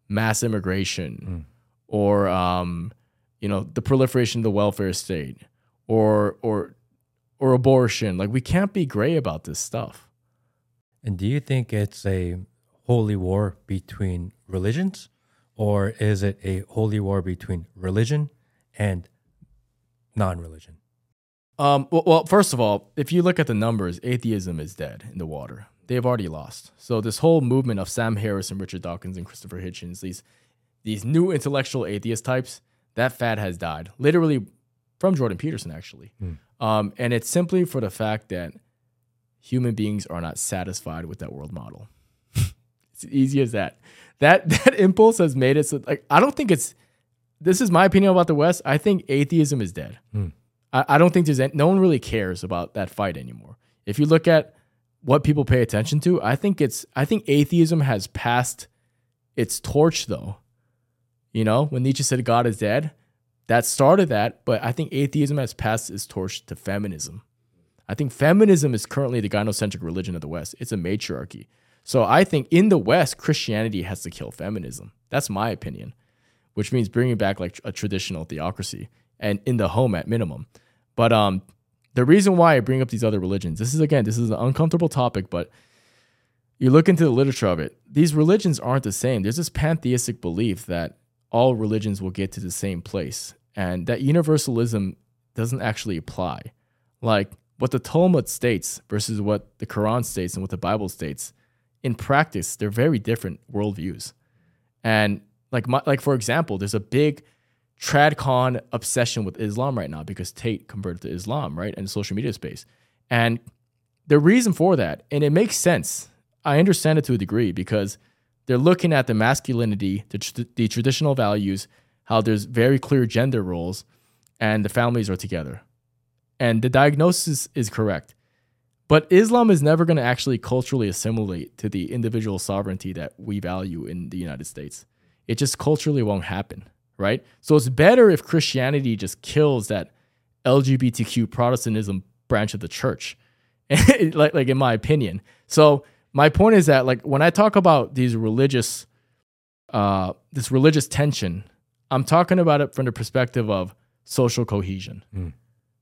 mass immigration or um, you know the proliferation of the welfare state or or or abortion. Like we can't be gray about this stuff. And do you think it's a holy war between religions, or is it a holy war between religion and non-religion? Um, well, well, first of all, if you look at the numbers, atheism is dead in the water. They've already lost. So this whole movement of Sam Harris and Richard Dawkins and Christopher Hitchens, these these new intellectual atheist types, that fad has died. Literally from Jordan Peterson, actually. Um, and it's simply for the fact that human beings are not satisfied with that world model. it's easy as that. That that impulse has made it so like I don't think it's this is my opinion about the West. I think atheism is dead. I, I don't think there's any, no one really cares about that fight anymore. If you look at what people pay attention to, I think it's I think atheism has passed its torch though. You know, when Nietzsche said God is dead, that started that, but I think atheism has passed its torch to feminism. I think feminism is currently the gynocentric religion of the West. It's a matriarchy. So I think in the West, Christianity has to kill feminism. That's my opinion, which means bringing back like a traditional theocracy and in the home at minimum. But um, the reason why I bring up these other religions, this is again, this is an uncomfortable topic, but you look into the literature of it, these religions aren't the same. There's this pantheistic belief that all religions will get to the same place, and that universalism doesn't actually apply. Like what the Talmud states versus what the Quran states and what the Bible states, in practice, they're very different worldviews. And like my, like for example, there's a big tradcon obsession with Islam right now because Tate converted to Islam, right, in the social media space. And the reason for that, and it makes sense. I understand it to a degree because they're looking at the masculinity, the, tr- the traditional values, how there's very clear gender roles, and the families are together. And the diagnosis is correct. But Islam is never going to actually culturally assimilate to the individual sovereignty that we value in the United States. It just culturally won't happen, right? So it's better if Christianity just kills that LGBTQ Protestantism branch of the church, like, like in my opinion. So my point is that like when I talk about these religious, uh, this religious tension, I'm talking about it from the perspective of social cohesion. Mm.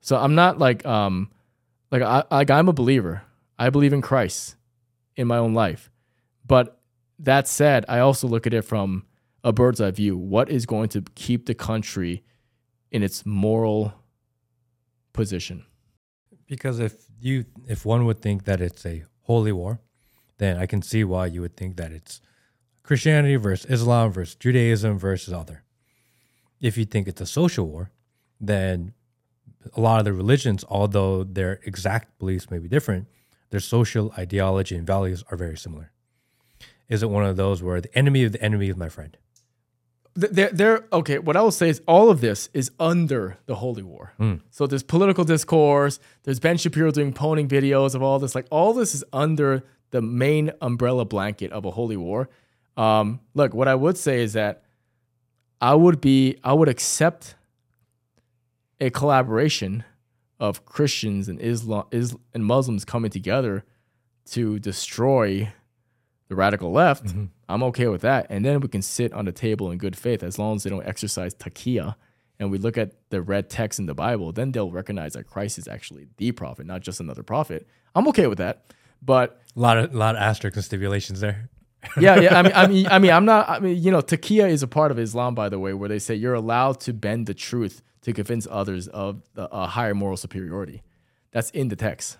So I'm not like um, like I like I'm a believer. I believe in Christ in my own life, but that said, I also look at it from a bird's eye view. What is going to keep the country in its moral position? Because if you if one would think that it's a holy war, then I can see why you would think that it's Christianity versus Islam versus Judaism versus other. If you think it's a social war, then a lot of the religions, although their exact beliefs may be different, their social ideology and values are very similar. Is it one of those where the enemy of the enemy is my friend? Th- They're, they're okay. What I will say is all of this is under the holy war. So there's political discourse. There's Ben Shapiro doing poning videos of all this. Like all this is under the main umbrella blanket of a holy war. Um, look, what I would say is that I would be, I would accept a collaboration of Christians and Islam is, and Muslims coming together to destroy the radical left. Mm-hmm. I'm okay with that. And then we can sit on the table in good faith as long as they don't exercise taqiyya and we look at the red text in the Bible, then they'll recognize that Christ is actually the prophet, not just another prophet. I'm okay with that. But A lot of a lot of asterisks and stipulations there. yeah, yeah. I mean, I mean, I mean, I'm not. I mean, you know, taqiyya is a part of Islam, by the way, where they say you're allowed to bend the truth to convince others of the, a higher moral superiority. That's in the text.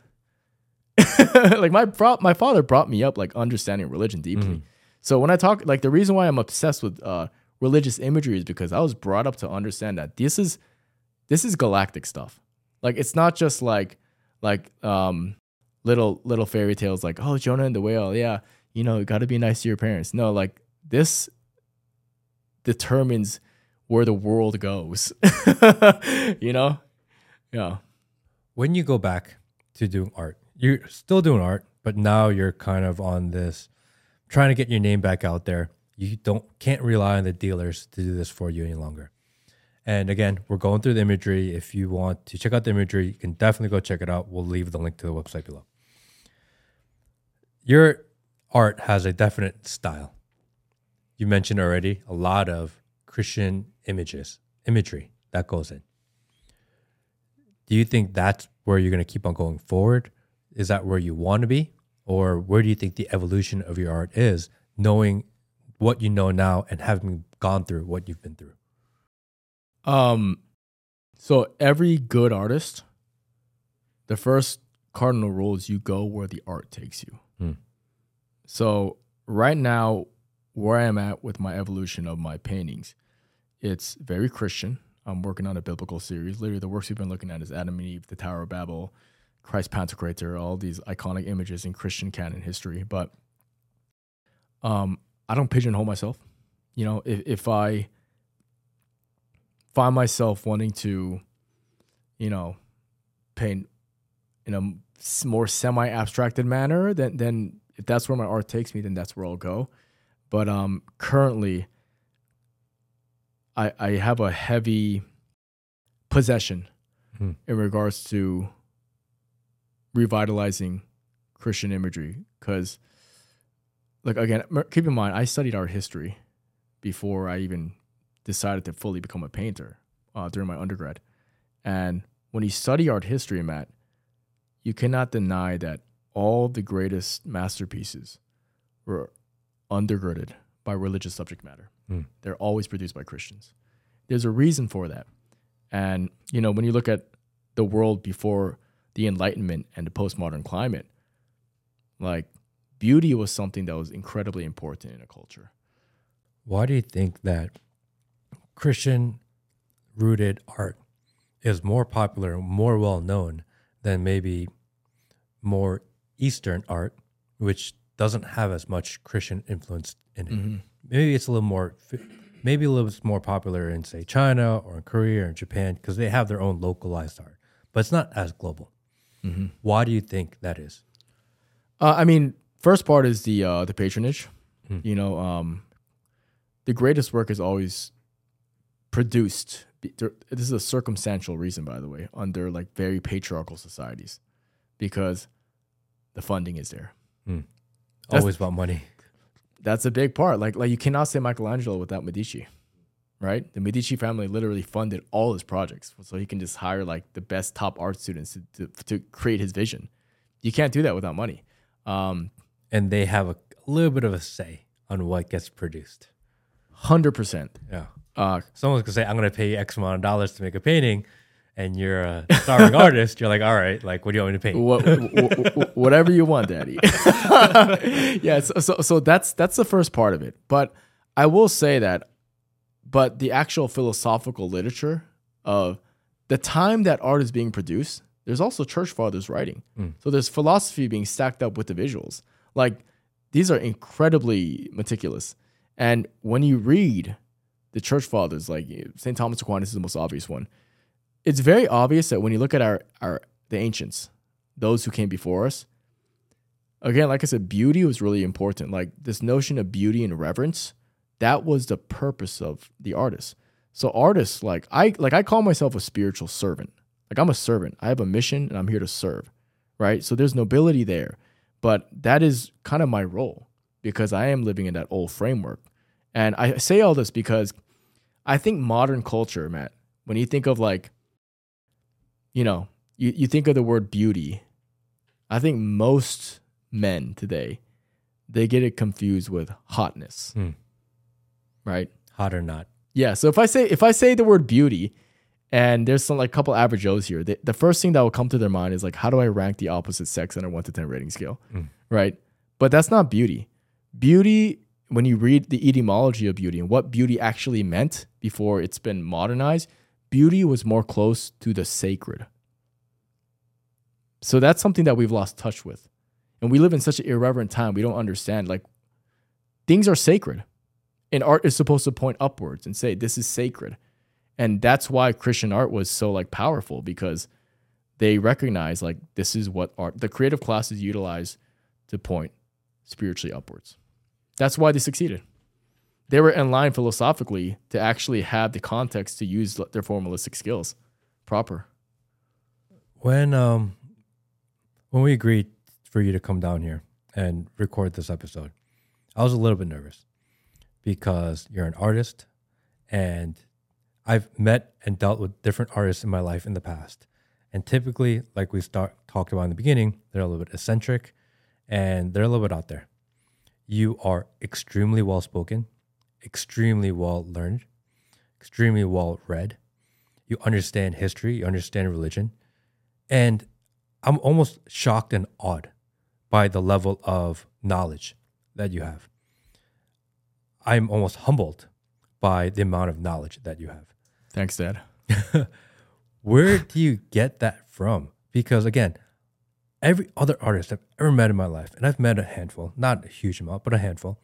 like my my father brought me up like understanding religion deeply. So when I talk, like the reason why I'm obsessed with uh, religious imagery is because I was brought up to understand that this is this is galactic stuff. Like it's not just like like um little little fairy tales like oh Jonah and the whale. Yeah, you know, got to be nice to your parents. No, like this determines where the world goes. you know? Yeah. when you go back to doing art, you're still doing art, but now you're kind of on this trying to get your name back out there. You don't can't rely on the dealers to do this for you any longer. And again, we're going through the imagery. If you want to check out the imagery, you can definitely go check it out. We'll leave the link to the website below. Your art has a definite style. You mentioned already a lot of Christian images, imagery that goes in. Do you think that's where you're going to keep on going forward? Is that where you want to be? Or where do you think the evolution of your art is, knowing what you know now and having gone through what you've been through? Um, so every good artist, the first cardinal rule is you go where the art takes you. Hmm. So right now, where I am at with my evolution of my paintings, it's very Christian. I'm working on a biblical series. Literally, the works we've been looking at is Adam and Eve, the Tower of Babel, Christ Pantocrator, all these iconic images in Christian canon history. But um, I don't pigeonhole myself. You know, if, if I find myself wanting to, you know, paint in a more semi-abstracted manner, then then if that's where my art takes me, then that's where I'll go. But um, currently, I I have a heavy possession Hmm. in regards to revitalizing Christian imagery because, like again, keep in mind, I studied art history before I even decided to fully become a painter uh, during my undergrad. And when you study art history, Matt, you cannot deny that all the greatest masterpieces were undergirded by religious subject matter. Hmm. They're always produced by Christians. There's a reason for that. And, you know, when you look at the world before the Enlightenment and the postmodern climate, like beauty was something that was incredibly important in a culture. Why do you think that Christian rooted art is more popular, more well known than maybe more Eastern art, which doesn't have as much Christian influence in it? Mm-hmm. Maybe it's a little more, maybe a little bit more popular in, say, China or in Korea or in Japan because they have their own localized art, but it's not as global. Why do you think that is? Uh, I mean, first part is the uh, the patronage. You know, um, the greatest work is always produced. This is a circumstantial reason, by the way, under like very patriarchal societies, because the funding is there. That's- Always about money. That's a big part. Like like you cannot say Michelangelo without Medici, right? The Medici family literally funded all his projects, so he can just hire like the best top art students to to, to create his vision. You can't do that without money. Um, And they have a, a little bit of a say on what gets produced. hundred percent. Yeah. Uh, Someone's gonna say, I'm gonna pay X amount of dollars to make a painting, and you're a starving artist, you're like, all right, like what do you want me to paint? what, wh- wh- whatever you want, Daddy. yeah, so, so so that's that's the first part of it. But I will say that, but the actual philosophical literature of the time that art is being produced, there's also church fathers writing. Mm. So there's philosophy being stacked up with the visuals. Like these are incredibly meticulous. And when you read the church fathers, like eh, St. Thomas Aquinas is the most obvious one, it's very obvious that when you look at our, our the ancients, those who came before us, again, like I said, beauty was really important. Like this notion of beauty and reverence, that was the purpose of the artist. So artists, like I like I call myself a spiritual servant. Like I'm a servant. I have a mission and I'm here to serve. Right? So there's nobility there. But that is kind of my role because I am living in that old framework. And I say all this because I think modern culture, Matt, when you think of like, you know, you, you think of the word beauty, I think most men today, they get it confused with hotness. Hmm. Right? Hot or not. Yeah. So if I say if I say the word beauty, and there's some like a couple average Joes here, the, the first thing that will come to their mind is like, how do I rank the opposite sex on a one to ten rating scale, Mm. right? But that's not beauty. Beauty, when you read the etymology of beauty and what beauty actually meant before it's been modernized, beauty was more close to the sacred. So that's something that we've lost touch with, and we live in such an irreverent time. We don't understand like things are sacred, and art is supposed to point upwards and say this is sacred. And that's why christian art was so like powerful because they recognize like this is what art the creative classes utilize to point spiritually upwards. That's why they succeeded. They were in line philosophically to actually have the context to use their formalistic skills proper. When um when we agreed for you to come down here and record this episode, I was a little bit nervous because you're an artist and I've met and dealt with different artists in my life in the past. And typically, like we start talked about in the beginning, they're a little bit eccentric and they're a little bit out there. You are extremely well spoken, extremely well learned, extremely well read. You understand history, you understand religion. And I'm almost shocked and awed by the level of knowledge that you have. I'm almost humbled by the amount of knowledge that you have. thanks dad Where do you get that from? Because again, every other artist I've ever met in my life, and I've met a handful, not a huge amount, but a handful,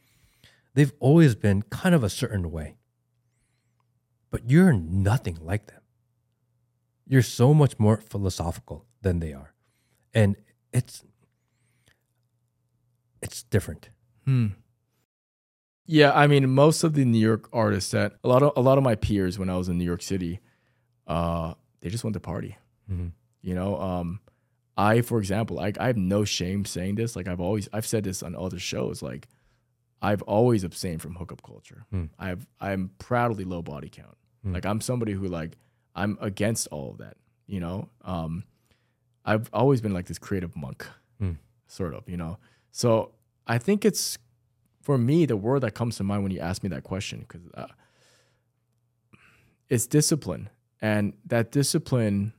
they've always been kind of a certain way. But you're nothing like them. You're so much more philosophical than they are. And it's it's different. Hmm. Yeah, I mean, most of the New York artists that a lot of a lot of my peers when I was in New York City, uh, they just went to party. Mhm. You know, um, I, for example, I, I have no shame saying this. Like I've always, I've said this on other shows. Like I've always abstained from hookup culture. Hmm. I've, I'm proudly low body count. Hmm. Like I'm somebody who like, I'm against all of that. You know, um, I've always been like this creative monk, Hmm. sort of. You know, so I think it's for me the word that comes to mind when you ask me that question because uh, it's discipline, and that discipline,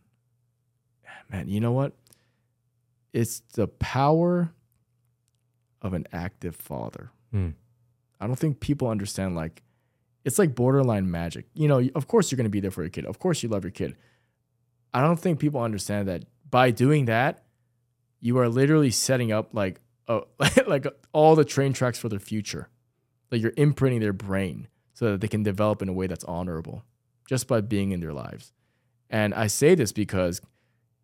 man. You know what? It's the power of an active father. Hmm. I don't think people understand like it's like borderline magic. You know, of course you're going to be there for your kid. Of course you love your kid. I don't think people understand that by doing that, you are literally setting up like a, like all the train tracks for their future. Like you're imprinting their brain so that they can develop in a way that's honorable just by being in their lives. And I say this because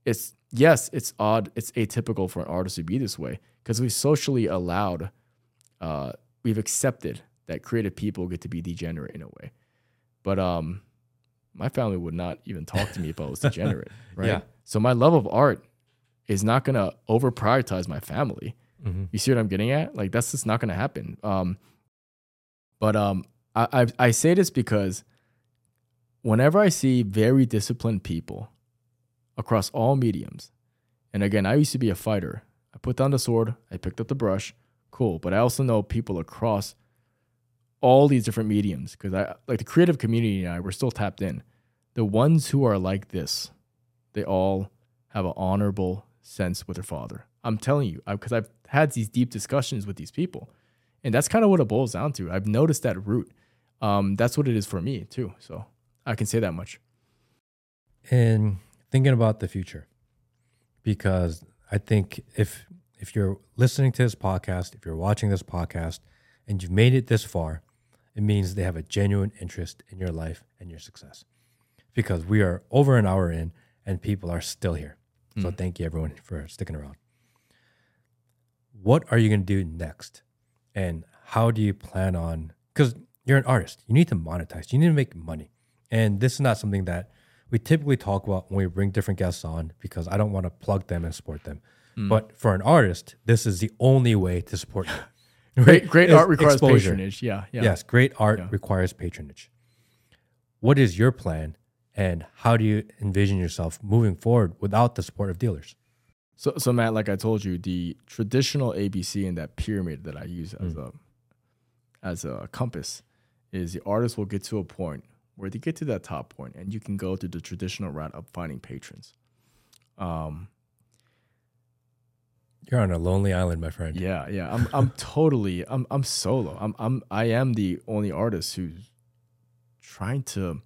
it's yes, it's odd, it's atypical for an artist to be this way because we socially allowed, uh, we've accepted that creative people get to be degenerate in a way. But um, my family would not even talk to me if I was degenerate, right? Yeah. So my love of art is not gonna over prioritize my family. You see what I'm getting at? Like that's just not gonna happen. Um, but um, I, I I say this because whenever I see very disciplined people across all mediums, and again, I used to be a fighter. I put down the sword, I picked up the brush, cool. But I also know people across all these different mediums because I like the creative community and I we're still tapped in. The ones who are like this, they all have an honorable sense with their father. I'm telling you, because I've had these deep discussions with these people, and that's kind of what it boils down to. I've noticed that root. Um, that's what it is for me too. So I can say that much. and thinking about the future because i think if if you're listening to this podcast if you're watching this podcast and you've made it this far it means they have a genuine interest in your life and your success because we are over an hour in and people are still here so thank you everyone for sticking around what are you going to do next and how do you plan on because you're an artist you need to monetize you need to make money and this is not something that we typically talk about when we bring different guests on because i don't want to plug them and support them mm. but for an artist this is the only way to support them Great, great art requires exposure. patronage. Yeah, yeah. yes great art Yeah. requires patronage what is your plan and how do you envision yourself moving forward without the support of dealers So, so Matt, like I told you, the traditional ABC in that pyramid that I use as a as a compass is the artist will get to a point where they get to that top point, and you can go to the traditional route of finding patrons. Um, you're on a lonely island my friend yeah, yeah, I'm I'm totally I'm I'm solo. I'm I'm I am the only artist who's trying to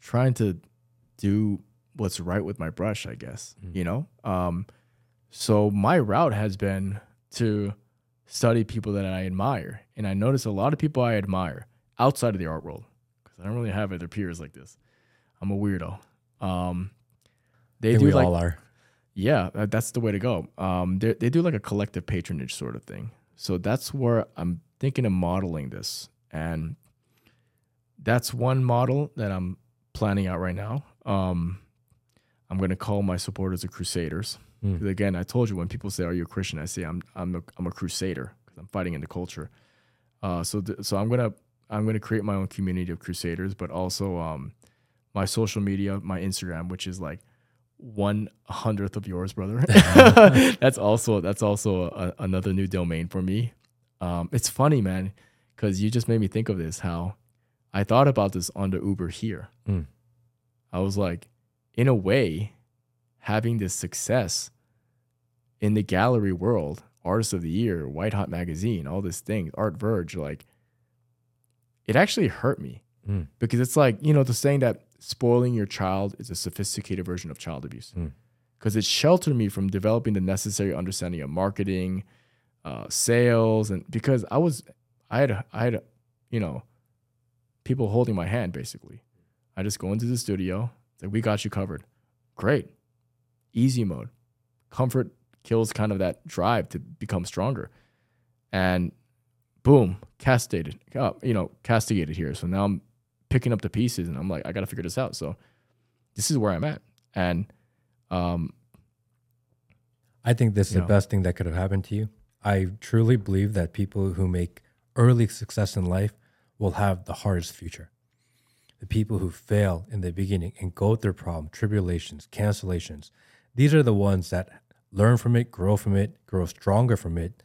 trying to do what's right with my brush, I guess. You know? Um so my route has been to study people that I admire. And I notice a lot of people I admire outside of the art world because I don't really have other peers like this. I'm a weirdo. Um they do we like all are yeah, that's the way to go. Um, they they do like a collective patronage sort of thing. So that's where I'm thinking of modeling this, and that's one model that I'm planning out right now. Um, I'm gonna call my supporters the Crusaders. 'Cause Again, I told you when people say, "Are you a Christian?" I say, "I'm I'm a, I'm a Crusader because I'm fighting in the culture." Uh, so th- so I'm gonna I'm gonna create my own community of Crusaders, but also um, my social media, my Instagram, which is like one hundredth of yours, brother. that's also that's also a, another new domain for me. Um, it's funny, man, because you just made me think of this. How I thought about this on the Uber here. Mm. I was like, in a way, having this success in the gallery world, Artist of the Year, White Hot Magazine, all this thing, Art Verge, like, it actually hurt me Mm. because it's like you know the saying that spoiling your child is a sophisticated version of child abuse Mm. because it sheltered me from developing the necessary understanding of marketing uh, sales and because i was i had i had you know people holding my hand basically i just go into the studio it's like we got you covered. Great. Easy mode. Comfort kills kind of that drive to become stronger. And boom castigated uh, you know castigated here. So now i'm picking up the pieces and i'm like i gotta figure this out. So this is where i'm at. And um I think this is the best thing that could have happened to you. I truly believe that people who make early success in life will have the hardest future. The people who fail in the beginning and go through problems, tribulations, cancellations, these are the ones that learn from it, grow from it, grow stronger from it,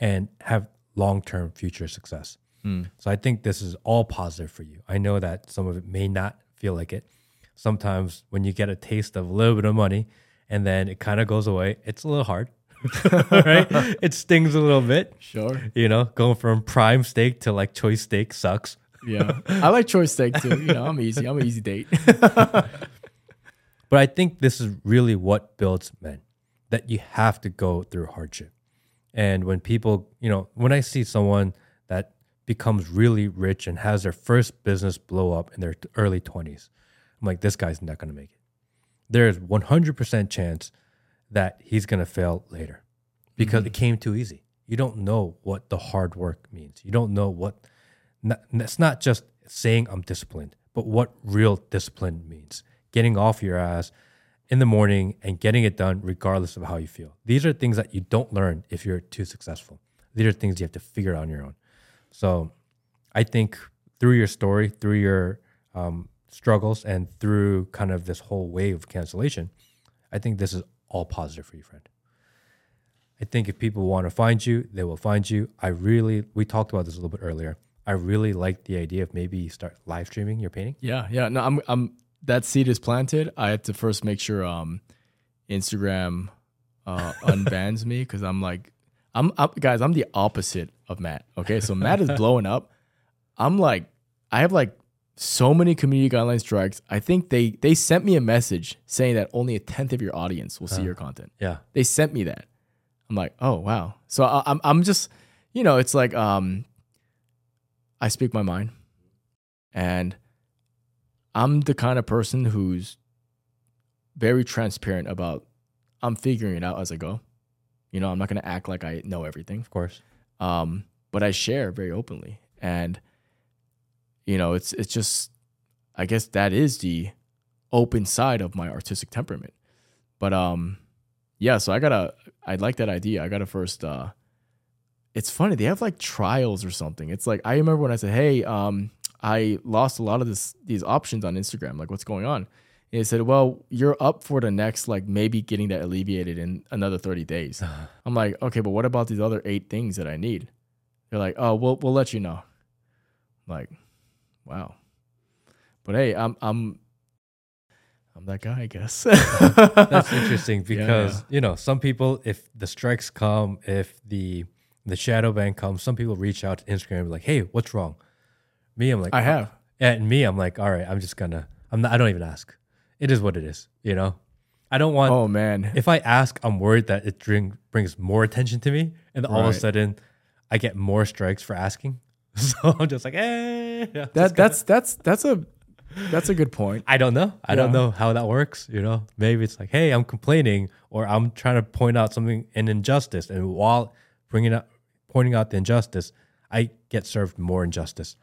and have long term future success. Hmm. So I think this is all positive for you. I know that some of it may not feel like it. Sometimes when you get a taste of a little bit of money and then it kind of goes away, it's a little hard, right? It stings a little bit. sure You know, going from prime steak to like choice steak sucks. Yeah i like choice steak too you know i'm easy i'm an easy date But I think this is really what builds men that you have to go through hardship. And when people, you know, when I see someone that becomes really rich and has their first business blow up in their early 20s, I'm like, this guy's not going to make it. There's 100% chance that he's going to fail later because mm-hmm. it came too easy. You don't know what the hard work means. You don't know what, not, it's not just saying I'm disciplined, but what real discipline means. Getting off your ass in the morning and getting it done regardless of how you feel. These are things that you don't learn if you're too successful. These are things you have to figure out on your own. So I think through your story, through your um, struggles, and through kind of this whole wave of cancellation, I think this is all positive for you, friend. I think if people want to find you, they will find you. I really, we talked about this a little bit earlier. I really like the idea of maybe start live streaming your painting. Yeah, yeah. No, I'm I'm that seed is planted. I had to first make sure um Instagram uh unbans me because I'm like I'm, I'm guys, I'm the opposite of Matt. Okay. So Matt is blowing up. I'm like, I have like so many community guidelines strikes. I think they they sent me a message saying that only a tenth of your audience will see your content. Yeah. They sent me that. I'm like, oh wow. So I, I'm I'm just, you know, it's like um, I speak my mind, and I'm the kind of person who's very transparent about. I'm figuring it out as I go. You know, I'm not gonna act like I know everything. Of course. Um, but I share very openly, and you know, it's it's just, I guess that is the open side of my artistic temperament. But um, yeah. So I gotta, I like that idea. I gotta first. uh It's funny they have like trials or something. It's like I remember when I said, "Hey, um, I lost a lot of this these options on Instagram. Like, what's going on?" And they said, "Well, you're up for the next like maybe getting that alleviated in another 30 days." I'm like, "Okay, but what about these other eight things that I need?" They're like, "Oh, we'll we'll let you know." I'm like, wow. But hey, I'm I'm I'm that guy, I guess. That's interesting because yeah. you know some people, if the strikes come, if the the shadow ban comes, some people reach out to Instagram and be like, "Hey, what's wrong?" Me, I'm like, I have. and me, I'm like, "All right, I'm just gonna, I'm not, I don't even ask. It is what it is, you know. I don't want. Oh man. If I ask, I'm worried that it bring, brings more attention to me, and all of a sudden, I get more strikes for asking. So I'm just like, eh. I'm just That that's that's that's a that's a good point. I don't know. I don't know how that works. You know, maybe it's like, hey, I'm complaining, or I'm trying to point out something an injustice, and while bringing up, pointing out the injustice, I get served more injustice.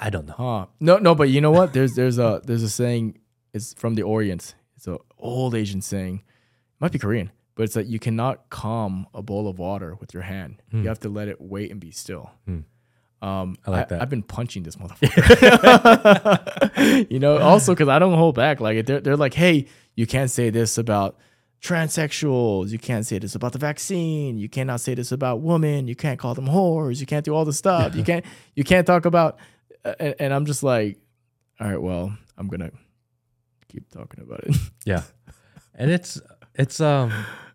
I don't know. Huh. No, no, but you know what? There's there's a there's a saying. It's from the Orient. It's an old Asian saying. It might be Korean, but it's that you cannot calm a bowl of water with your hand. You have to let it wait and be still. Um, I like that. I've been punching this motherfucker. you know, also because I don't hold back. Like they're they're like, hey, you can't say this about transsexuals. You can't say this about the vaccine. You cannot say this about women. You can't call them whores. You can't do all this stuff. You can't you can't talk about. And, and I'm just like, all right, well, I'm gonna keep talking about it. Yeah, and it's it's um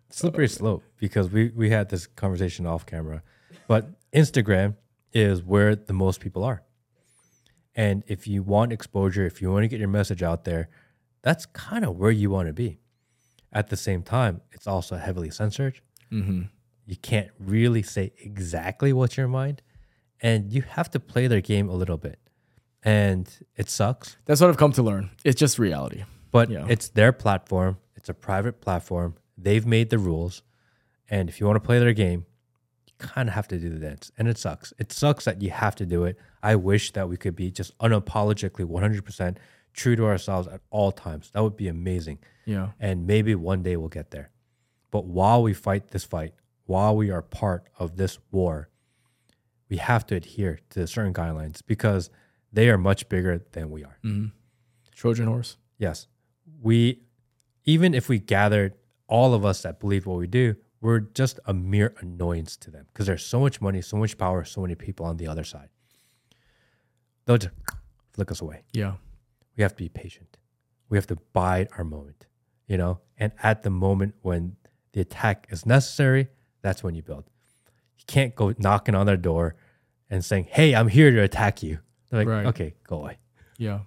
slippery slope because we we had this conversation off camera, but Instagram is where the most people are, and if you want exposure, if you want to get your message out there, that's kind of where you want to be. At the same time, it's also heavily censored. mm-hmm. You can't really say exactly what's your mind, and you have to play their game a little bit, and it sucks. That's what I've come to learn. It's just reality. But Yeah. it's their platform. It's a private platform. They've made the rules. And if you want to play their game, you kind of have to do the dance. And it sucks. It sucks that you have to do it. I wish that we could be just unapologetically 100% true to ourselves at all times. That would be amazing. Yeah. And maybe one day we'll get there. But while we fight this fight, while we are part of this war, we have to adhere to certain guidelines because they are much bigger than we are. Mm-hmm. Trojan horse. Yes. We, even if we gathered all of us that believe what we do, we're just a mere annoyance to them because there's so much money, so much power, so many people on the other side. They'll just flick us away. Yeah. We have to be patient. We have to bide our moment, you know? And at the moment when the attack is necessary, that's when you build. You can't go knocking on their door and saying, hey, I'm here to attack you. They're like, Right. okay, go away Yeah.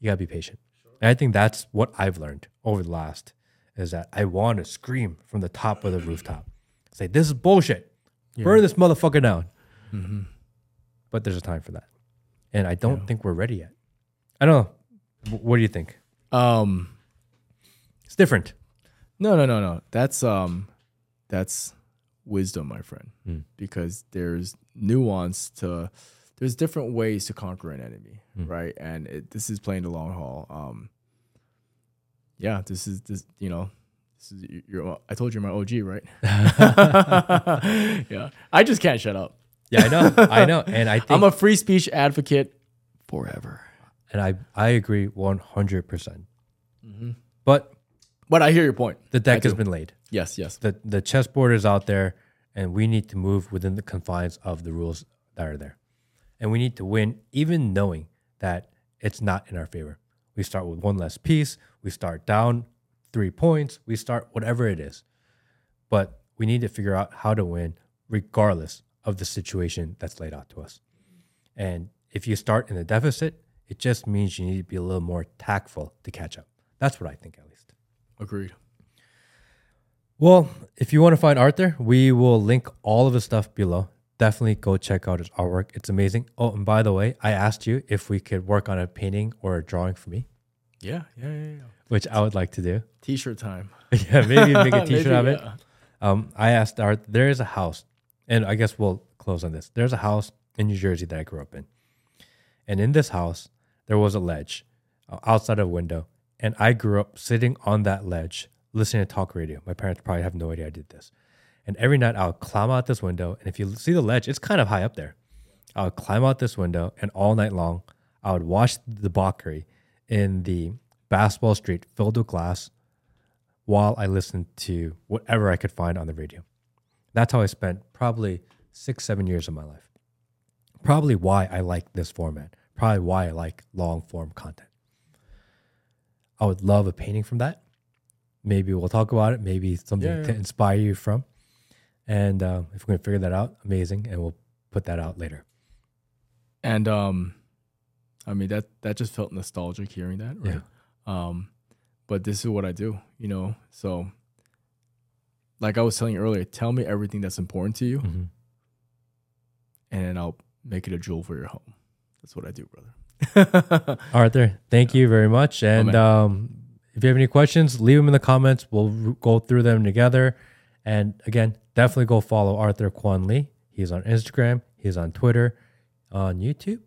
you gotta be patient. And I think that's what I've learned over the last is that I want to scream from the top of the rooftop, say this is bullshit, burn this motherfucker down. Mm-hmm. But there's a time for that, and I don't think we're ready yet. I don't know. What do you think? Um. It's different. No, no, no, no. That's um, that's wisdom, my friend. Mm. Because there's nuance to, there's different ways to conquer an enemy, Mm. right? And it, this is playing the long haul. Um, yeah, this is this. You know, this is you're. I told you my OG, right? yeah, I just can't shut up. Yeah, I know. I know. And I think I'm a free speech advocate forever. And I I agree 100%. Mm-hmm. But But I hear your point. the deck has been laid. Yes, yes. The the chessboard is out there and we need to move within the confines of the rules that are there. And we need to win even knowing that it's not in our favor. We start with one less piece, we start down 3 points, we start whatever it is. But we need to figure out how to win regardless of the situation that's laid out to us. And if you start in a deficit, it just means you need to be a little more tactful to catch up. That's what I think, at least. Agreed. Well, if you want to find Arthur, we will link all of his stuff below. Definitely go check out his artwork. It's amazing. Oh, and by the way, I asked you if we could work on a painting or a drawing for me, Yeah, yeah, yeah. yeah. which I would like to do. T-shirt time. yeah, maybe make a t-shirt Maybe, of it. yeah. Um, I asked Art, there is a house, and I guess we'll close on this. There's a house in New Jersey that I grew up in. And in this house, there was a ledge uh, outside of a window. And I grew up sitting on that ledge, listening to talk radio. My parents probably have no idea I did this. And every night I would climb out this window. And if you see the ledge, it's kind of high up there. I would climb out this window, and all night long, I would watch the debauchery in the basketball street filled with glass while I listened to whatever I could find on the radio. That's how I spent probably six, seven years of my life. Probably why I like this format. Probably why I like long form content. I would love a painting from that. Maybe we'll talk about it. Maybe something Yeah, yeah. to inspire you from. And uh, if we can figure that out, amazing. And we'll put that out later. And um, I mean that that just felt nostalgic hearing that, right? Um, but this is what I do, you know. So, like I was telling you earlier, tell me everything that's important to you, Mhm. and I'll make it a jewel for your home. That's what I do, brother. Arthur, thank you very much. And man. um, if you have any questions, leave them in the comments. We'll r- go through them together. And again, definitely go follow Arthur Kwon Lee. He's on Instagram. He's on Twitter, on YouTube.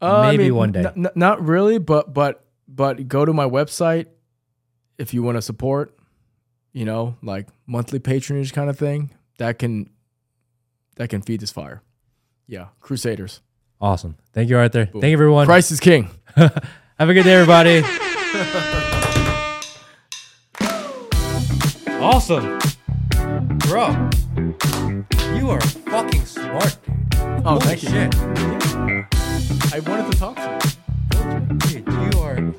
Uh, I Maybe mean, one day. n- not really, but but but go to my website if you want to support. You know, like monthly patronage kind of thing. That can that can feed this fire. Yeah, Crusaders. Awesome. Thank you, Arthur. Thank you, everyone. Christ is king. Have a good day, everybody. awesome. Bro, you are fucking smart, dude. Oh, Holy thank you. shit. I wanted to talk to you. Dude, you are